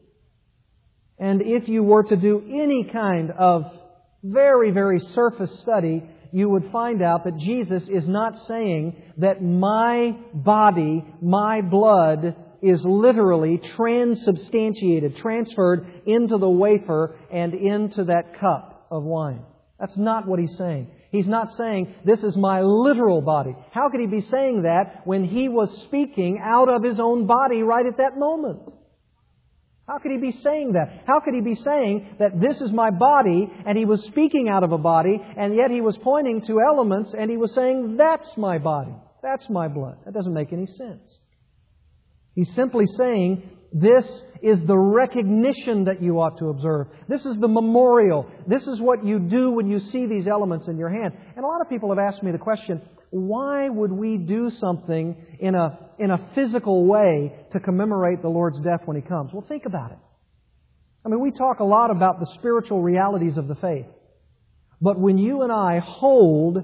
And if you were to do any kind of very, very surface study, you would find out that Jesus is not saying that my body, my blood, is literally transubstantiated, transferred into the wafer and into that cup of wine. That's not what he's saying. He's not saying, this is my literal body. How could he be saying that when he was speaking out of his own body right at that moment? How could he be saying that? How could he be saying that this is my body and he was speaking out of a body and yet he was pointing to elements and he was saying, that's my body. That's my blood. That doesn't make any sense. He's simply saying, this is the recognition that you ought to observe. This is the memorial. This is what you do when you see these elements in your hand. And a lot of people have asked me the question, why would we do something in a, in a physical way to commemorate the Lord's death when He comes? Well, think about it. I mean, we talk a lot about the spiritual realities of the faith. But when you and I hold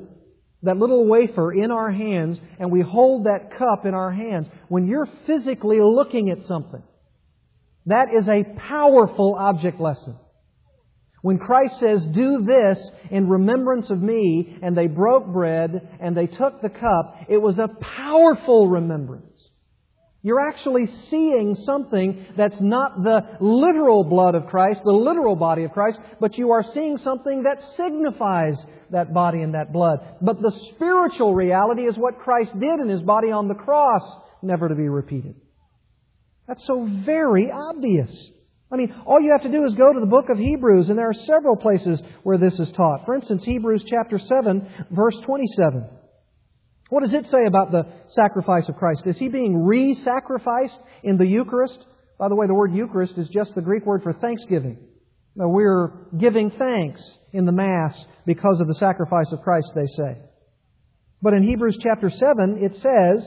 that little wafer in our hands and we hold that cup in our hands, when you're physically looking at something, that is a powerful object lesson. When Christ says, Do this in remembrance of me, and they broke bread and they took the cup, it was a powerful remembrance. You're actually seeing something that's not the literal blood of Christ, the literal body of Christ, but you are seeing something that signifies that body and that blood. But the spiritual reality is what Christ did in His body on the cross, never to be repeated. That's so very obvious. I mean, all you have to do is go to the book of Hebrews, and there are several places where this is taught. For instance, Hebrews chapter 7, verse 27. What does it say about the sacrifice of Christ? Is he being re sacrificed in the Eucharist? By the way, the word Eucharist is just the Greek word for thanksgiving. Now, we're giving thanks in the Mass because of the sacrifice of Christ, they say. But in Hebrews chapter 7, it says,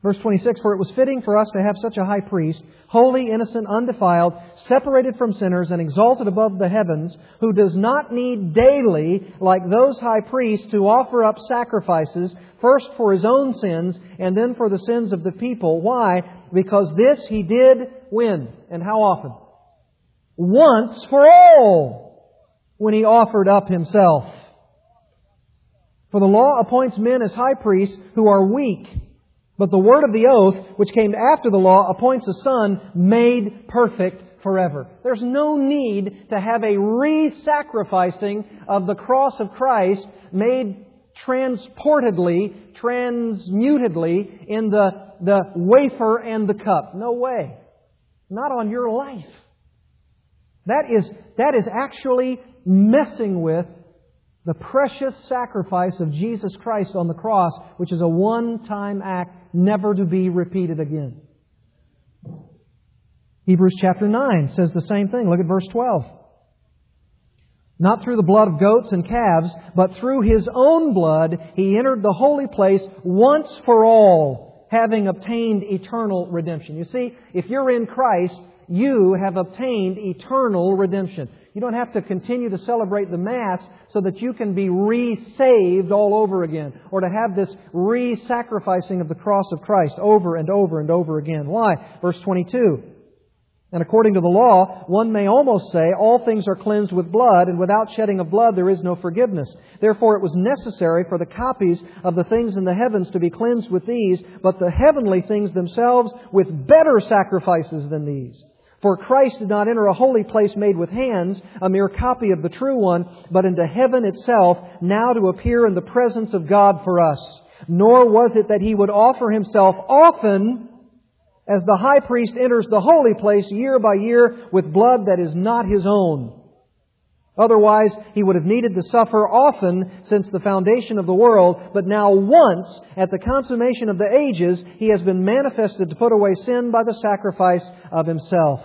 Verse 26, For it was fitting for us to have such a high priest, holy, innocent, undefiled, separated from sinners, and exalted above the heavens, who does not need daily, like those high priests, to offer up sacrifices, first for his own sins, and then for the sins of the people. Why? Because this he did when? And how often? Once for all, when he offered up himself. For the law appoints men as high priests who are weak but the word of the oath, which came after the law, appoints a son made perfect forever. There's no need to have a re-sacrificing of the cross of Christ made transportedly, transmutedly in the, the wafer and the cup. No way. Not on your life. That is, that is actually messing with the precious sacrifice of Jesus Christ on the cross, which is a one-time act never to be repeated again. Hebrews chapter 9 says the same thing. Look at verse 12. Not through the blood of goats and calves, but through his own blood he entered the holy place once for all, having obtained eternal redemption. You see, if you're in Christ, you have obtained eternal redemption. You don't have to continue to celebrate the Mass so that you can be re-saved all over again, or to have this re-sacrificing of the cross of Christ over and over and over again. Why? Verse 22. And according to the law, one may almost say all things are cleansed with blood, and without shedding of blood there is no forgiveness. Therefore it was necessary for the copies of the things in the heavens to be cleansed with these, but the heavenly things themselves with better sacrifices than these. For Christ did not enter a holy place made with hands, a mere copy of the true one, but into heaven itself, now to appear in the presence of God for us. Nor was it that he would offer himself often, as the high priest enters the holy place year by year with blood that is not his own. Otherwise, he would have needed to suffer often since the foundation of the world, but now once, at the consummation of the ages, he has been manifested to put away sin by the sacrifice of himself.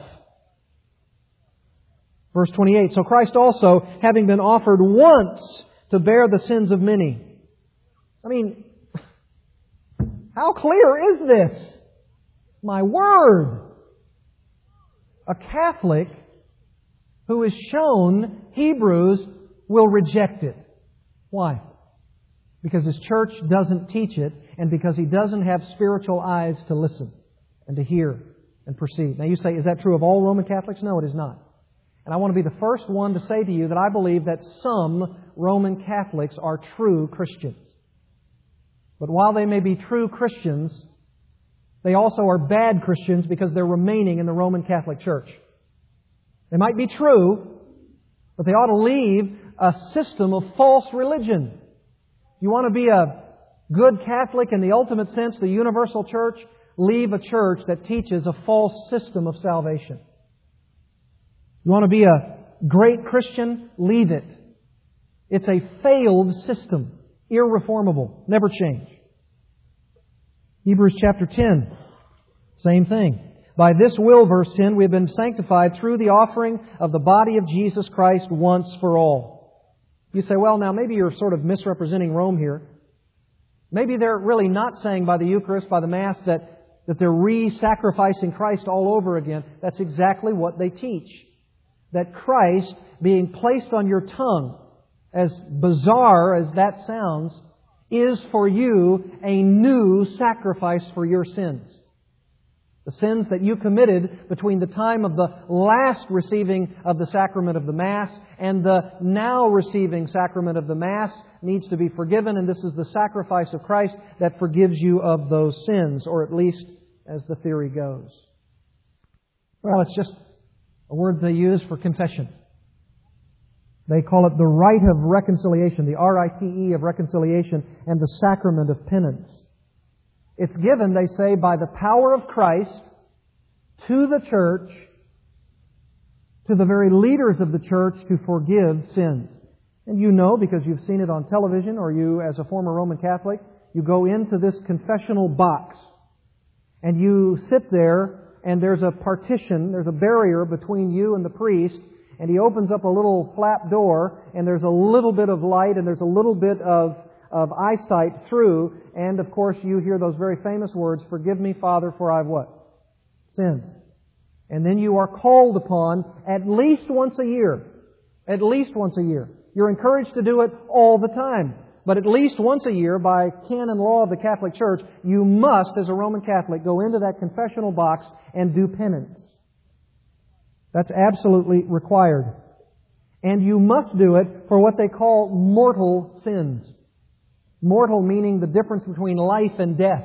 Verse 28, So Christ also, having been offered once to bear the sins of many. I mean, how clear is this? my word. A Catholic who is shown Hebrews will reject it. Why? Because his church doesn't teach it and because he doesn't have spiritual eyes to listen and to hear and perceive. Now you say, is that true of all Roman Catholics? No, it is not. And I want to be the first one to say to you that I believe that some Roman Catholics are true Christians. But while they may be true Christians, they also are bad Christians because they're remaining in the Roman Catholic Church. They might be true, but they ought to leave a system of false religion. You want to be a good Catholic in the ultimate sense, the universal church? Leave a church that teaches a false system of salvation. You want to be a great Christian? Leave it. It's a failed system, irreformable, never change. Hebrews chapter 10, same thing. By this will, verse 10, we have been sanctified through the offering of the body of Jesus Christ once for all. You say, well, now maybe you're sort of misrepresenting Rome here. Maybe they're really not saying by the Eucharist, by the Mass, that, that they're re-sacrificing Christ all over again. That's exactly what they teach. That Christ, being placed on your tongue, as bizarre as that sounds, is for you a new sacrifice for your sins. The sins that you committed between the time of the last receiving of the sacrament of the Mass and the now receiving sacrament of the Mass needs to be forgiven, and this is the sacrifice of Christ that forgives you of those sins, or at least as the theory goes. Well, it's just a word they use for confession. They call it the rite of reconciliation, the R-I-T-E of reconciliation, and the sacrament of penance. It's given, they say, by the power of Christ to the church, to the very leaders of the church to forgive sins. And you know, because you've seen it on television, or you, as a former Roman Catholic, you go into this confessional box, and you sit there, and there's a partition, there's a barrier between you and the priest, and he opens up a little flap door, and there's a little bit of light, and there's a little bit of, of eyesight through, and of course you hear those very famous words, Forgive me, Father, for I've what? Sinned. And then you are called upon at least once a year. At least once a year. You're encouraged to do it all the time. But at least once a year, by canon law of the Catholic Church, you must, as a Roman Catholic, go into that confessional box and do penance. That's absolutely required. And you must do it for what they call mortal sins. Mortal meaning the difference between life and death.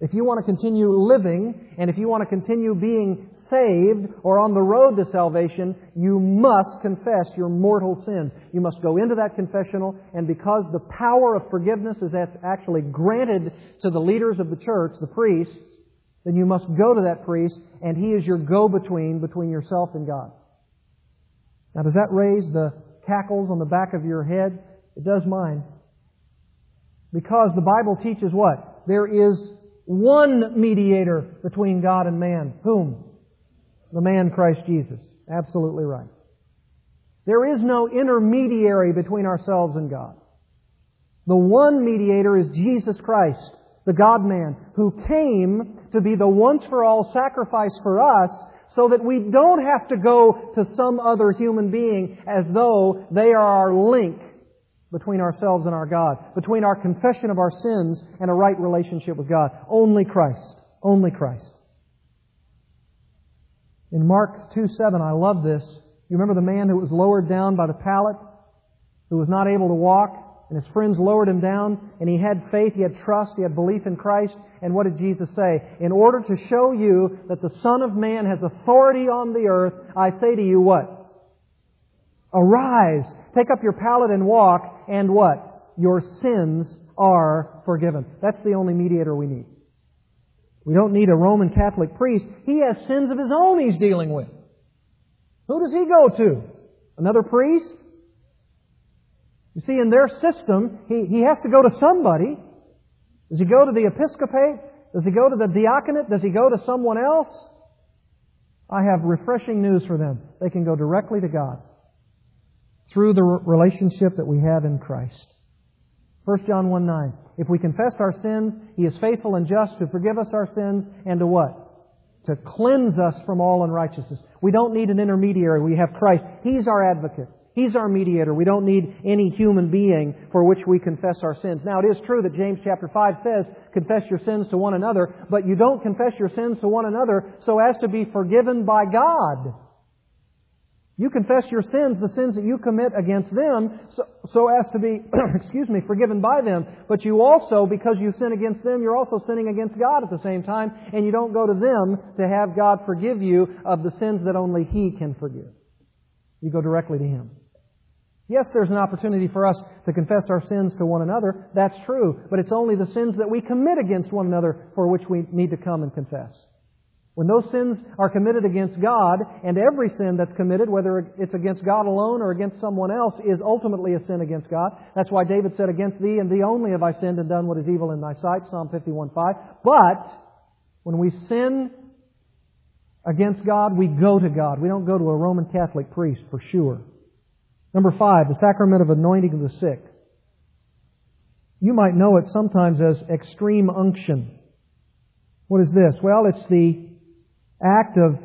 If you want to continue living, and if you want to continue being saved or on the road to salvation, you must confess your mortal sin. You must go into that confessional, and because the power of forgiveness is actually granted to the leaders of the church, the priests, then you must go to that priest, and he is your go-between between yourself and God. Now, does that raise the cackles on the back of your head? It does mine. Because the Bible teaches what? There is one mediator between God and man. Whom? The man Christ Jesus. Absolutely right. There is no intermediary between ourselves and God. The one mediator is Jesus Christ the God-man, who came to be the once-for-all sacrifice for us so that we don't have to go to some other human being as though they are our link between ourselves and our God, between our confession of our sins and a right relationship with God. Only Christ. Only Christ. In Mark 2 7, I love this. You remember the man who was lowered down by the pallet, who was not able to walk? and his friends lowered him down, and he had faith, he had trust, he had belief in Christ. And what did Jesus say? In order to show you that the Son of Man has authority on the earth, I say to you what? Arise, take up your pallet and walk, and what? Your sins are forgiven. That's the only mediator we need. We don't need a Roman Catholic priest. He has sins of his own he's dealing with. Who does he go to? Another priest? You see, in their system, he, he has to go to somebody. Does he go to the episcopate? Does he go to the diaconate? Does he go to someone else? I have refreshing news for them. They can go directly to God through the relationship that we have in Christ. 1 John 1 9. If we confess our sins, He is faithful and just to forgive us our sins and to what? To cleanse us from all unrighteousness. We don't need an intermediary. We have Christ. He's our advocate. He's our mediator. We don't need any human being for which we confess our sins. Now, it is true that James chapter 5 says, confess your sins to one another, but you don't confess your sins to one another so as to be forgiven by God. You confess your sins, the sins that you commit against them, so, so as to be, excuse me, forgiven by them. But you also, because you sin against them, you're also sinning against God at the same time, and you don't go to them to have God forgive you of the sins that only He can forgive. You go directly to Him. Yes, there's an opportunity for us to confess our sins to one another. That's true. But it's only the sins that we commit against one another for which we need to come and confess. When those sins are committed against God, and every sin that's committed, whether it's against God alone or against someone else, is ultimately a sin against God. That's why David said, Against thee and thee only have I sinned and done what is evil in thy sight, Psalm 51.5. But, when we sin against God, we go to God. We don't go to a Roman Catholic priest, for sure. Number five, the sacrament of anointing of the sick. You might know it sometimes as extreme unction. What is this? Well, it's the act of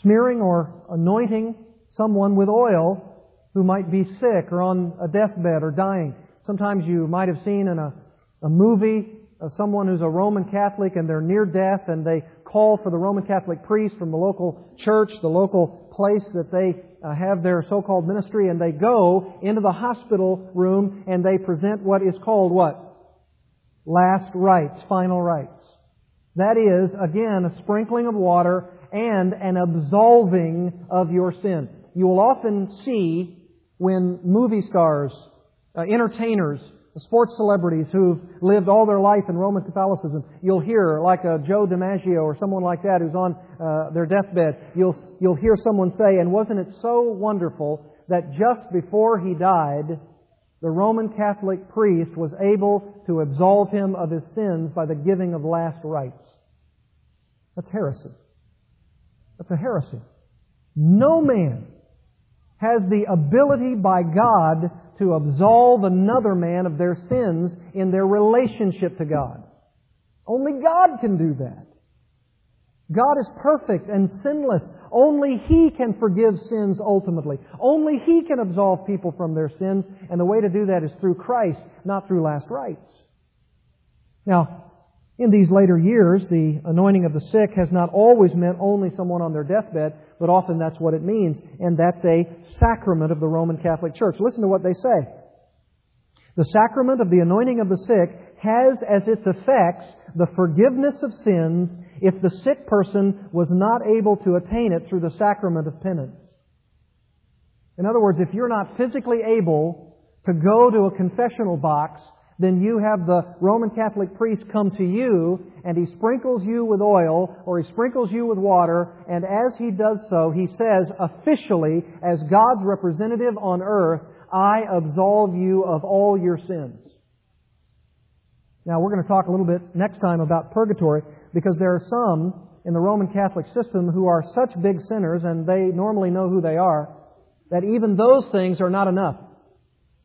smearing or anointing someone with oil who might be sick or on a deathbed or dying. Sometimes you might have seen in a, a movie of someone who's a Roman Catholic and they're near death and they call for the Roman Catholic priest from the local church, the local place that they uh, have their so-called ministry and they go into the hospital room and they present what is called what? Last rites, final rites. That is, again, a sprinkling of water and an absolving of your sin. You will often see when movie stars, uh, entertainers, sports celebrities who've lived all their life in Roman Catholicism, you'll hear, like a Joe DiMaggio or someone like that who's on uh, their deathbed, you'll, you'll hear someone say, and wasn't it so wonderful that just before he died, the Roman Catholic priest was able to absolve him of his sins by the giving of last rites. That's heresy. That's a heresy. No man has the ability by God to absolve another man of their sins in their relationship to God. Only God can do that. God is perfect and sinless. Only He can forgive sins ultimately. Only He can absolve people from their sins, and the way to do that is through Christ, not through last rites. Now, in these later years, the anointing of the sick has not always meant only someone on their deathbed, but often that's what it means, and that's a sacrament of the Roman Catholic Church. Listen to what they say. The sacrament of the anointing of the sick has as its effects the forgiveness of sins if the sick person was not able to attain it through the sacrament of penance. In other words, if you're not physically able to go to a confessional box then you have the Roman Catholic priest come to you and he sprinkles you with oil or he sprinkles you with water and as he does so, he says officially, as God's representative on earth, I absolve you of all your sins. Now we're going to talk a little bit next time about purgatory because there are some in the Roman Catholic system who are such big sinners and they normally know who they are that even those things are not enough.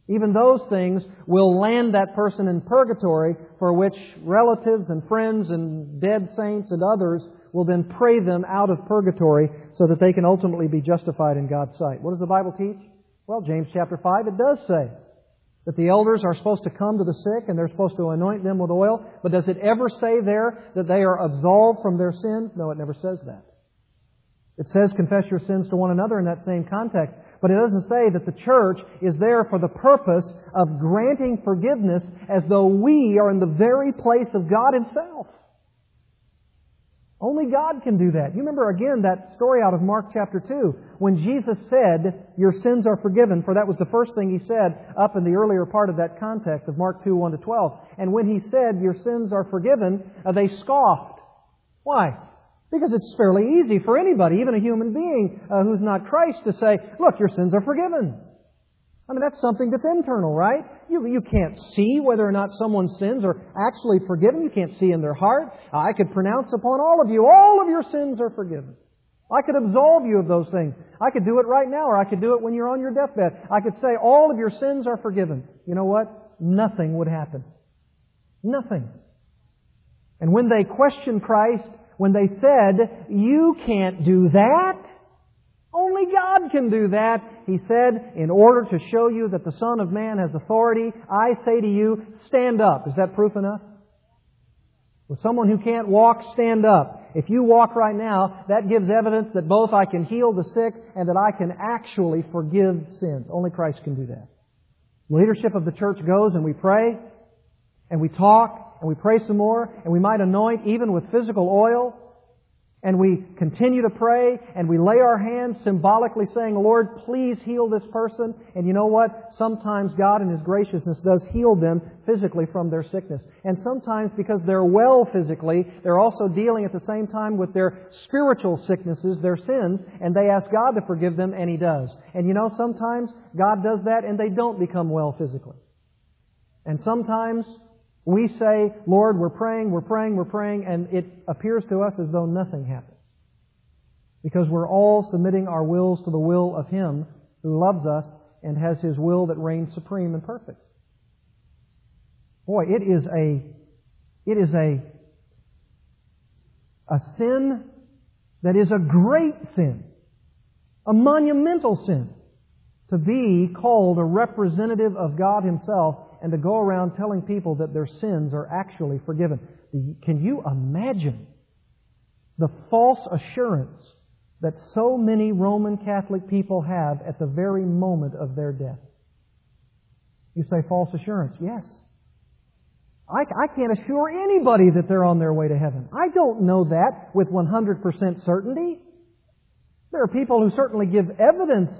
Even those things will land that person in purgatory for which relatives and friends and dead saints and others will then pray them out of purgatory so that they can ultimately be justified in God's sight. What does the Bible teach? Well, James chapter 5, it does say that the elders are supposed to come to the sick and they're supposed to anoint them with oil. But does it ever say there that they are absolved from their sins? No, it never says that. It says confess your sins to one another in that same context. But it doesn't say that the church is there for the purpose of granting forgiveness as though we are in the very place of God Himself. Only God can do that. You remember again that story out of Mark chapter 2 when Jesus said, Your sins are forgiven, for that was the first thing He said up in the earlier part of that context of Mark 2, 1 to 12. And when He said, Your sins are forgiven, uh, they scoffed. Why? Because it's fairly easy for anybody, even a human being uh, who's not Christ, to say, Look, your sins are forgiven. I mean, that's something that's internal, right? You, you can't see whether or not someone's sins are actually forgiven. You can't see in their heart. Uh, I could pronounce upon all of you, all of your sins are forgiven. I could absolve you of those things. I could do it right now, or I could do it when you're on your deathbed. I could say, all of your sins are forgiven. You know what? Nothing would happen. Nothing. And when they questioned Christ, when they said, you can't do that, only God can do that. He said, in order to show you that the Son of Man has authority, I say to you, stand up. Is that proof enough? With someone who can't walk, stand up. If you walk right now, that gives evidence that both I can heal the sick and that I can actually forgive sins. Only Christ can do that. Leadership of the church goes and we pray, and we talk, and we pray some more, and we might anoint even with physical oil, and we continue to pray and we lay our hands symbolically saying, Lord, please heal this person. And you know what? Sometimes God in His graciousness does heal them physically from their sickness. And sometimes because they're well physically, they're also dealing at the same time with their spiritual sicknesses, their sins, and they ask God to forgive them and He does. And you know, sometimes God does that and they don't become well physically. And sometimes we say, Lord, we're praying, we're praying, we're praying, and it appears to us as though nothing happens. Because we're all submitting our wills to the will of Him who loves us and has His will that reigns supreme and perfect. Boy, it is a, it is a, a sin that is a great sin, a monumental sin, to be called a representative of God Himself and to go around telling people that their sins are actually forgiven. Can you imagine the false assurance that so many Roman Catholic people have at the very moment of their death? You say false assurance. Yes. I, I can't assure anybody that they're on their way to heaven. I don't know that with 100% certainty. There are people who certainly give evidence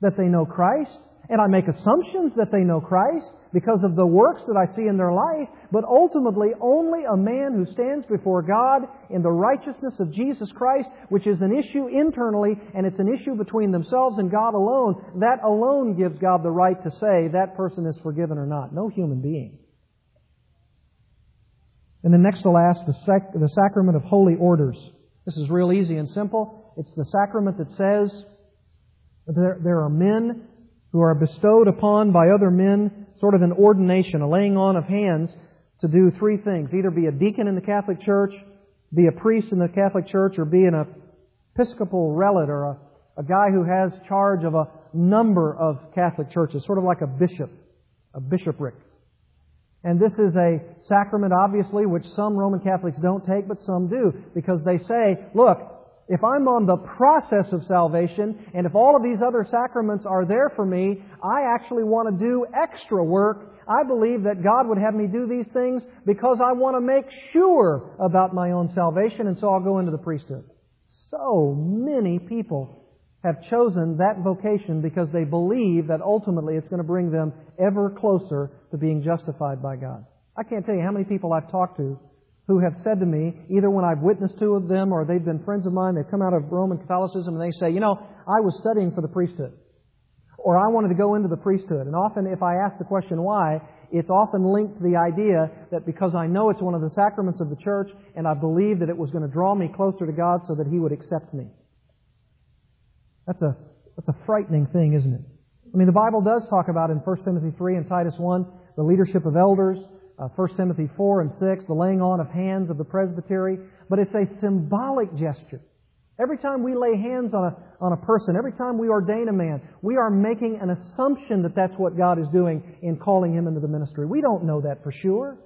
that they know Christ, and I make assumptions that they know Christ because of the works that I see in their life, but ultimately only a man who stands before God in the righteousness of Jesus Christ, which is an issue internally and it's an issue between themselves and God alone, that alone gives God the right to say that person is forgiven or not. No human being. And then next to last, the, sac- the sacrament of holy orders. This is real easy and simple. It's the sacrament that says there, there are men who are bestowed upon by other men sort of an ordination, a laying on of hands to do three things. Either be a deacon in the Catholic Church, be a priest in the Catholic Church, or be an Episcopal prelate or a, a guy who has charge of a number of Catholic churches, sort of like a bishop, a bishopric. And this is a sacrament, obviously, which some Roman Catholics don't take, but some do, because they say, look, if I'm on the process of salvation, and if all of these other sacraments are there for me, I actually want to do extra work. I believe that God would have me do these things because I want to make sure about my own salvation, and so I'll go into the priesthood. So many people have chosen that vocation because they believe that ultimately it's going to bring them ever closer to being justified by God. I can't tell you how many people I've talked to who have said to me, either when I've witnessed to them or they've been friends of mine, they've come out of Roman Catholicism and they say, you know, I was studying for the priesthood. Or I wanted to go into the priesthood. And often if I ask the question why, it's often linked to the idea that because I know it's one of the sacraments of the church and I believe that it was going to draw me closer to God so that He would accept me. That's a, that's a frightening thing, isn't it? I mean, the Bible does talk about in 1 Timothy 3 and Titus 1 the leadership of elders, uh, 1 Timothy 4 and 6, the laying on of hands of the presbytery, but it's a symbolic gesture. Every time we lay hands on a, on a person, every time we ordain a man, we are making an assumption that that's what God is doing in calling him into the ministry. We don't know that for sure.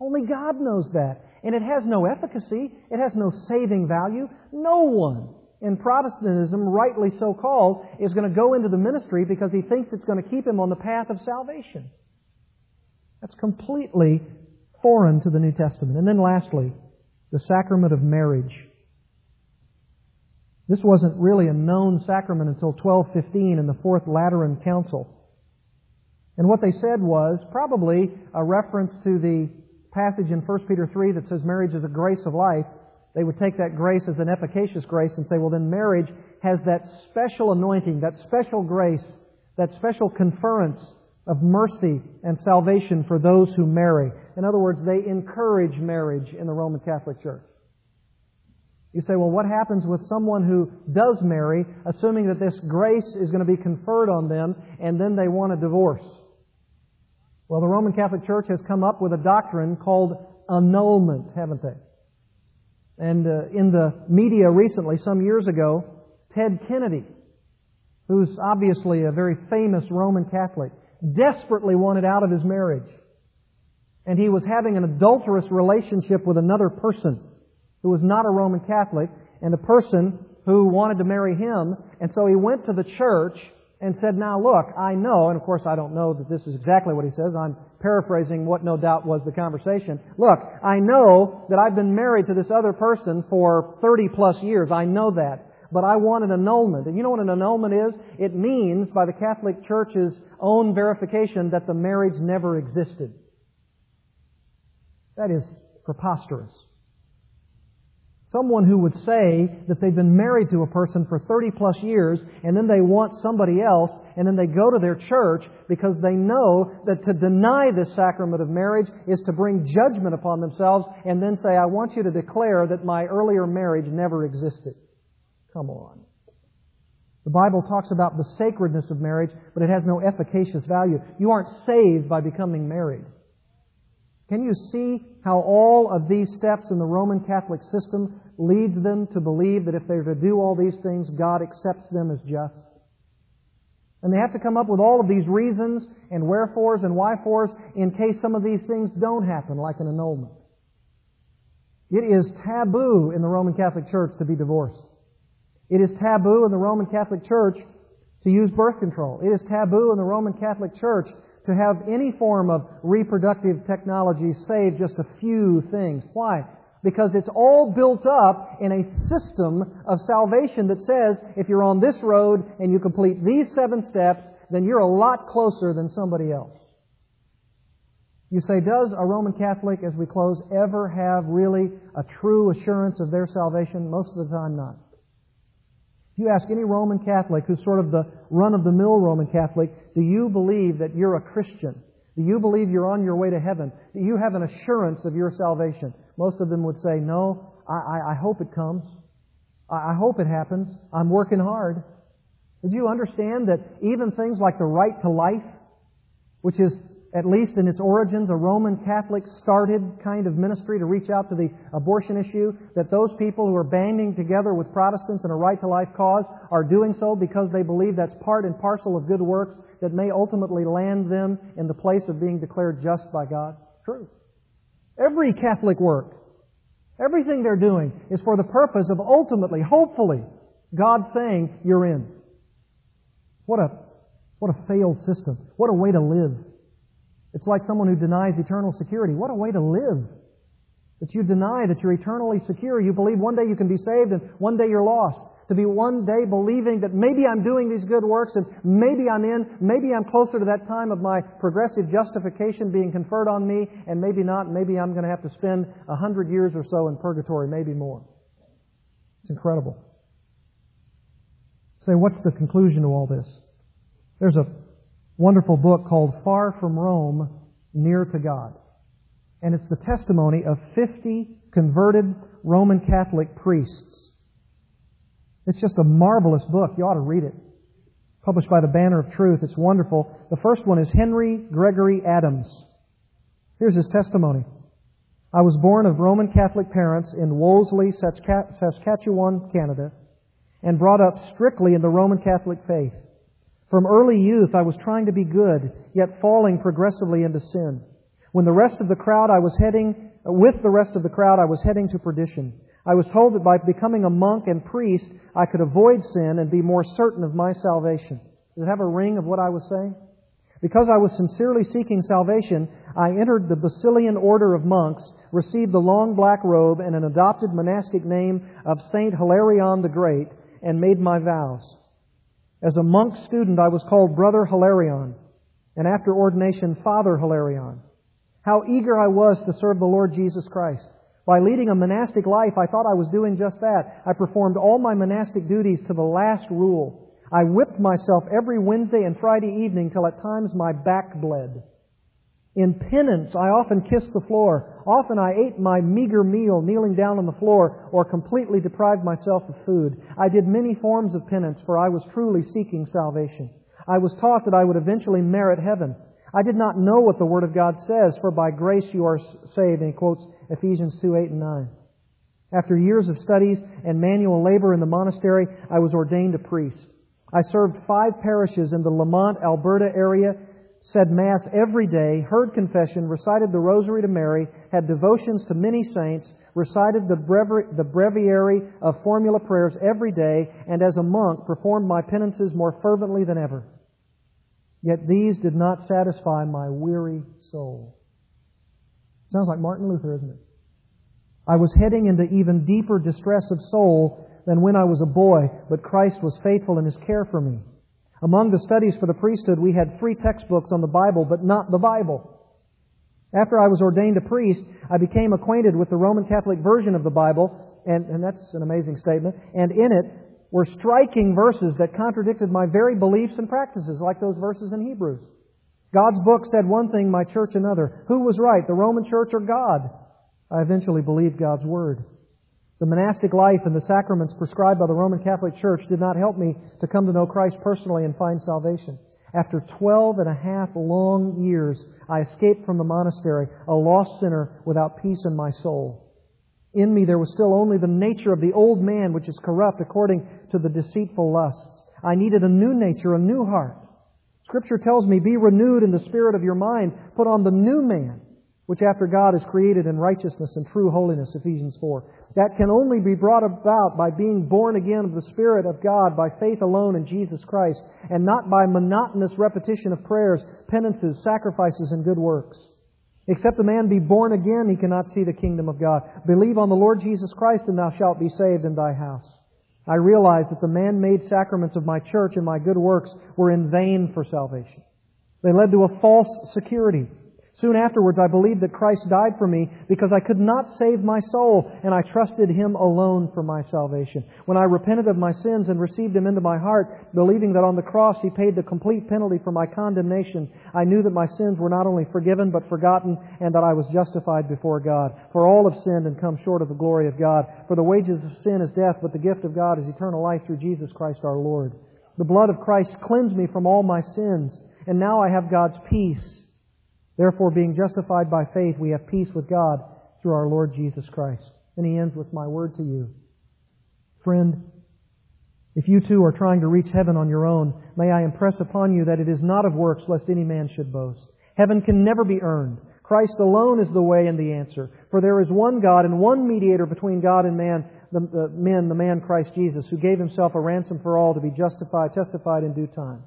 Only God knows that. And it has no efficacy. It has no saving value. No one in Protestantism, rightly so called, is going to go into the ministry because he thinks it's going to keep him on the path of salvation. That's completely foreign to the New Testament. And then lastly, the sacrament of marriage. This wasn't really a known sacrament until 1215 in the Fourth Lateran Council. And what they said was probably a reference to the passage in 1 Peter 3 that says marriage is a grace of life. They would take that grace as an efficacious grace and say, well, then marriage has that special anointing, that special grace, that special conference of mercy and salvation for those who marry. In other words, they encourage marriage in the Roman Catholic Church. You say, well, what happens with someone who does marry, assuming that this grace is going to be conferred on them, and then they want a divorce? Well, the Roman Catholic Church has come up with a doctrine called annulment, haven't they? And uh, in the media recently, some years ago, Ted Kennedy, who's obviously a very famous Roman Catholic, desperately wanted out of his marriage. And he was having an adulterous relationship with another person who was not a Roman Catholic and a person who wanted to marry him. And so he went to the church and said, Now look, I know, and of course I don't know that this is exactly what he says. I'm paraphrasing what no doubt was the conversation. Look, I know that I've been married to this other person for 30 plus years. I know that. But I want an annulment. And you know what an annulment is? It means, by the Catholic Church's own verification, that the marriage never existed. That is preposterous. Someone who would say that they've been married to a person for 30 plus years and then they want somebody else and then they go to their church because they know that to deny this sacrament of marriage is to bring judgment upon themselves and then say, I want you to declare that my earlier marriage never existed. Come on. The Bible talks about the sacredness of marriage, but it has no efficacious value. You aren't saved by becoming married. Can you see how all of these steps in the Roman Catholic system leads them to believe that if they're to do all these things, God accepts them as just? And they have to come up with all of these reasons and wherefores and whyfores in case some of these things don't happen, like an annulment. It is taboo in the Roman Catholic Church to be divorced. It is taboo in the Roman Catholic Church to use birth control. It is taboo in the Roman Catholic Church to have any form of reproductive technology save just a few things. Why? Because it's all built up in a system of salvation that says if you're on this road and you complete these seven steps, then you're a lot closer than somebody else. You say, does a Roman Catholic, as we close, ever have really a true assurance of their salvation? Most of the time, not. If you ask any Roman Catholic who's sort of the run of the mill Roman Catholic, do you believe that you're a Christian? Do you believe you're on your way to heaven? Do you have an assurance of your salvation? Most of them would say, No, I, I, I hope it comes. I, I hope it happens. I'm working hard. Did you understand that even things like the right to life, which is at least in its origins, a Roman Catholic started kind of ministry to reach out to the abortion issue, that those people who are banding together with Protestants in a right to life cause are doing so because they believe that's part and parcel of good works that may ultimately land them in the place of being declared just by God. True. Every Catholic work, everything they're doing is for the purpose of ultimately, hopefully, God saying, you're in. What a, what a failed system. What a way to live. It's like someone who denies eternal security. What a way to live. That you deny that you're eternally secure. You believe one day you can be saved and one day you're lost. To be one day believing that maybe I'm doing these good works and maybe I'm in, maybe I'm closer to that time of my progressive justification being conferred on me and maybe not. Maybe I'm going to have to spend a hundred years or so in purgatory, maybe more. It's incredible. Say, so what's the conclusion to all this? There's a wonderful book called Far from Rome, Near to God. And it's the testimony of 50 converted Roman Catholic priests. It's just a marvelous book. You ought to read it. Published by the Banner of Truth. It's wonderful. The first one is Henry Gregory Adams. Here's his testimony. I was born of Roman Catholic parents in Wolseley, Saskatchewan, Canada, and brought up strictly in the Roman Catholic faith. From early youth, I was trying to be good, yet falling progressively into sin. When the rest of the crowd I was heading, with the rest of the crowd, I was heading to perdition. I was told that by becoming a monk and priest, I could avoid sin and be more certain of my salvation. Does it have a ring of what I was saying? Because I was sincerely seeking salvation, I entered the Basilian order of monks, received the long black robe and an adopted monastic name of Saint Hilarion the Great, and made my vows. As a monk student, I was called Brother Hilarion, and after ordination, Father Hilarion. How eager I was to serve the Lord Jesus Christ. By leading a monastic life, I thought I was doing just that. I performed all my monastic duties to the last rule. I whipped myself every Wednesday and Friday evening till at times my back bled. In penance, I often kissed the floor. Often I ate my meager meal kneeling down on the floor or completely deprived myself of food. I did many forms of penance for I was truly seeking salvation. I was taught that I would eventually merit heaven. I did not know what the Word of God says, for by grace you are saved, and he quotes Ephesians 2, 8 and 9. After years of studies and manual labor in the monastery, I was ordained a priest. I served five parishes in the Lamont, Alberta area, said Mass every day, heard confession, recited the Rosary to Mary, had devotions to many saints, recited the, brevi- the breviary of formula prayers every day, and as a monk performed my penances more fervently than ever. Yet these did not satisfy my weary soul. Sounds like Martin Luther, isn't it? I was heading into even deeper distress of soul than when I was a boy, but Christ was faithful in His care for me. Among the studies for the priesthood, we had free textbooks on the Bible, but not the Bible. After I was ordained a priest, I became acquainted with the Roman Catholic version of the Bible, and, and that's an amazing statement, and in it were striking verses that contradicted my very beliefs and practices, like those verses in Hebrews. God's book said one thing, my church another. Who was right, the Roman church or God? I eventually believed God's word. The monastic life and the sacraments prescribed by the Roman Catholic Church did not help me to come to know Christ personally and find salvation. After twelve and a half long years, I escaped from the monastery, a lost sinner without peace in my soul. In me there was still only the nature of the old man, which is corrupt according to the deceitful lusts. I needed a new nature, a new heart. Scripture tells me, be renewed in the spirit of your mind. Put on the new man, which after God is created in righteousness and true holiness, Ephesians 4. That can only be brought about by being born again of the Spirit of God by faith alone in Jesus Christ, and not by monotonous repetition of prayers, penances, sacrifices, and good works. Except a man be born again, he cannot see the kingdom of God. Believe on the Lord Jesus Christ, and thou shalt be saved in thy house. I realize that the man-made sacraments of my church and my good works were in vain for salvation. They led to a false security. Soon afterwards, I believed that Christ died for me because I could not save my soul, and I trusted Him alone for my salvation. When I repented of my sins and received Him into my heart, believing that on the cross He paid the complete penalty for my condemnation, I knew that my sins were not only forgiven but forgotten, and that I was justified before God. For all have sinned and come short of the glory of God. For the wages of sin is death, but the gift of God is eternal life through Jesus Christ our Lord. The blood of Christ cleansed me from all my sins, and now I have God's peace Therefore, being justified by faith, we have peace with God through our Lord Jesus Christ. And he ends with my word to you. Friend, if you too are trying to reach heaven on your own, may I impress upon you that it is not of works lest any man should boast. Heaven can never be earned. Christ alone is the way and the answer. For there is one God and one mediator between God and man, the, the men, the man Christ Jesus, who gave himself a ransom for all to be justified, testified in due time.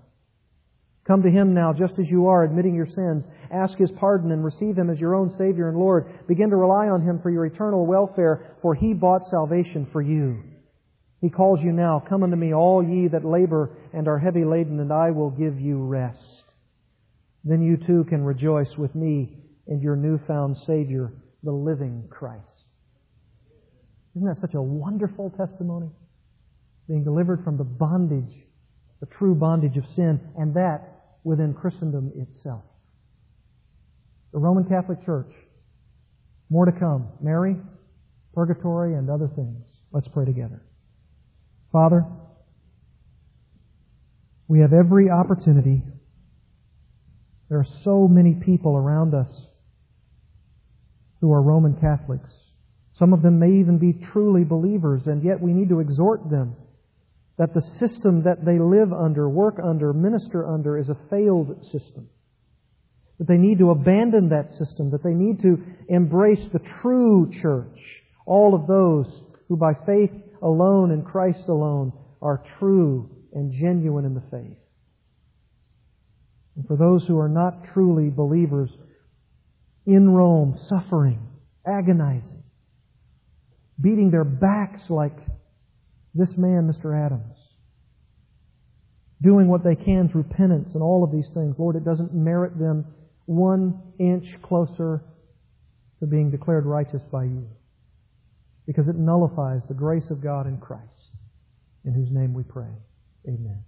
Come to Him now just as you are, admitting your sins. Ask His pardon and receive Him as your own Savior and Lord. Begin to rely on Him for your eternal welfare, for He bought salvation for you. He calls you now, Come unto me, all ye that labor and are heavy laden, and I will give you rest. Then you too can rejoice with me in your newfound Savior, the living Christ. Isn't that such a wonderful testimony? Being delivered from the bondage, the true bondage of sin, and that within Christendom itself. The Roman Catholic Church. More to come. Mary, purgatory, and other things. Let's pray together. Father, we have every opportunity. There are so many people around us who are Roman Catholics. Some of them may even be truly believers, and yet we need to exhort them that the system that they live under, work under, minister under is a failed system. That they need to abandon that system, that they need to embrace the true church, all of those who by faith alone in Christ alone are true and genuine in the faith. And for those who are not truly believers in Rome, suffering, agonizing, beating their backs like this man, Mr. Adams, doing what they can through penance and all of these things, Lord, it doesn't merit them one inch closer to being declared righteous by you. Because it nullifies the grace of God in Christ, in whose name we pray. Amen.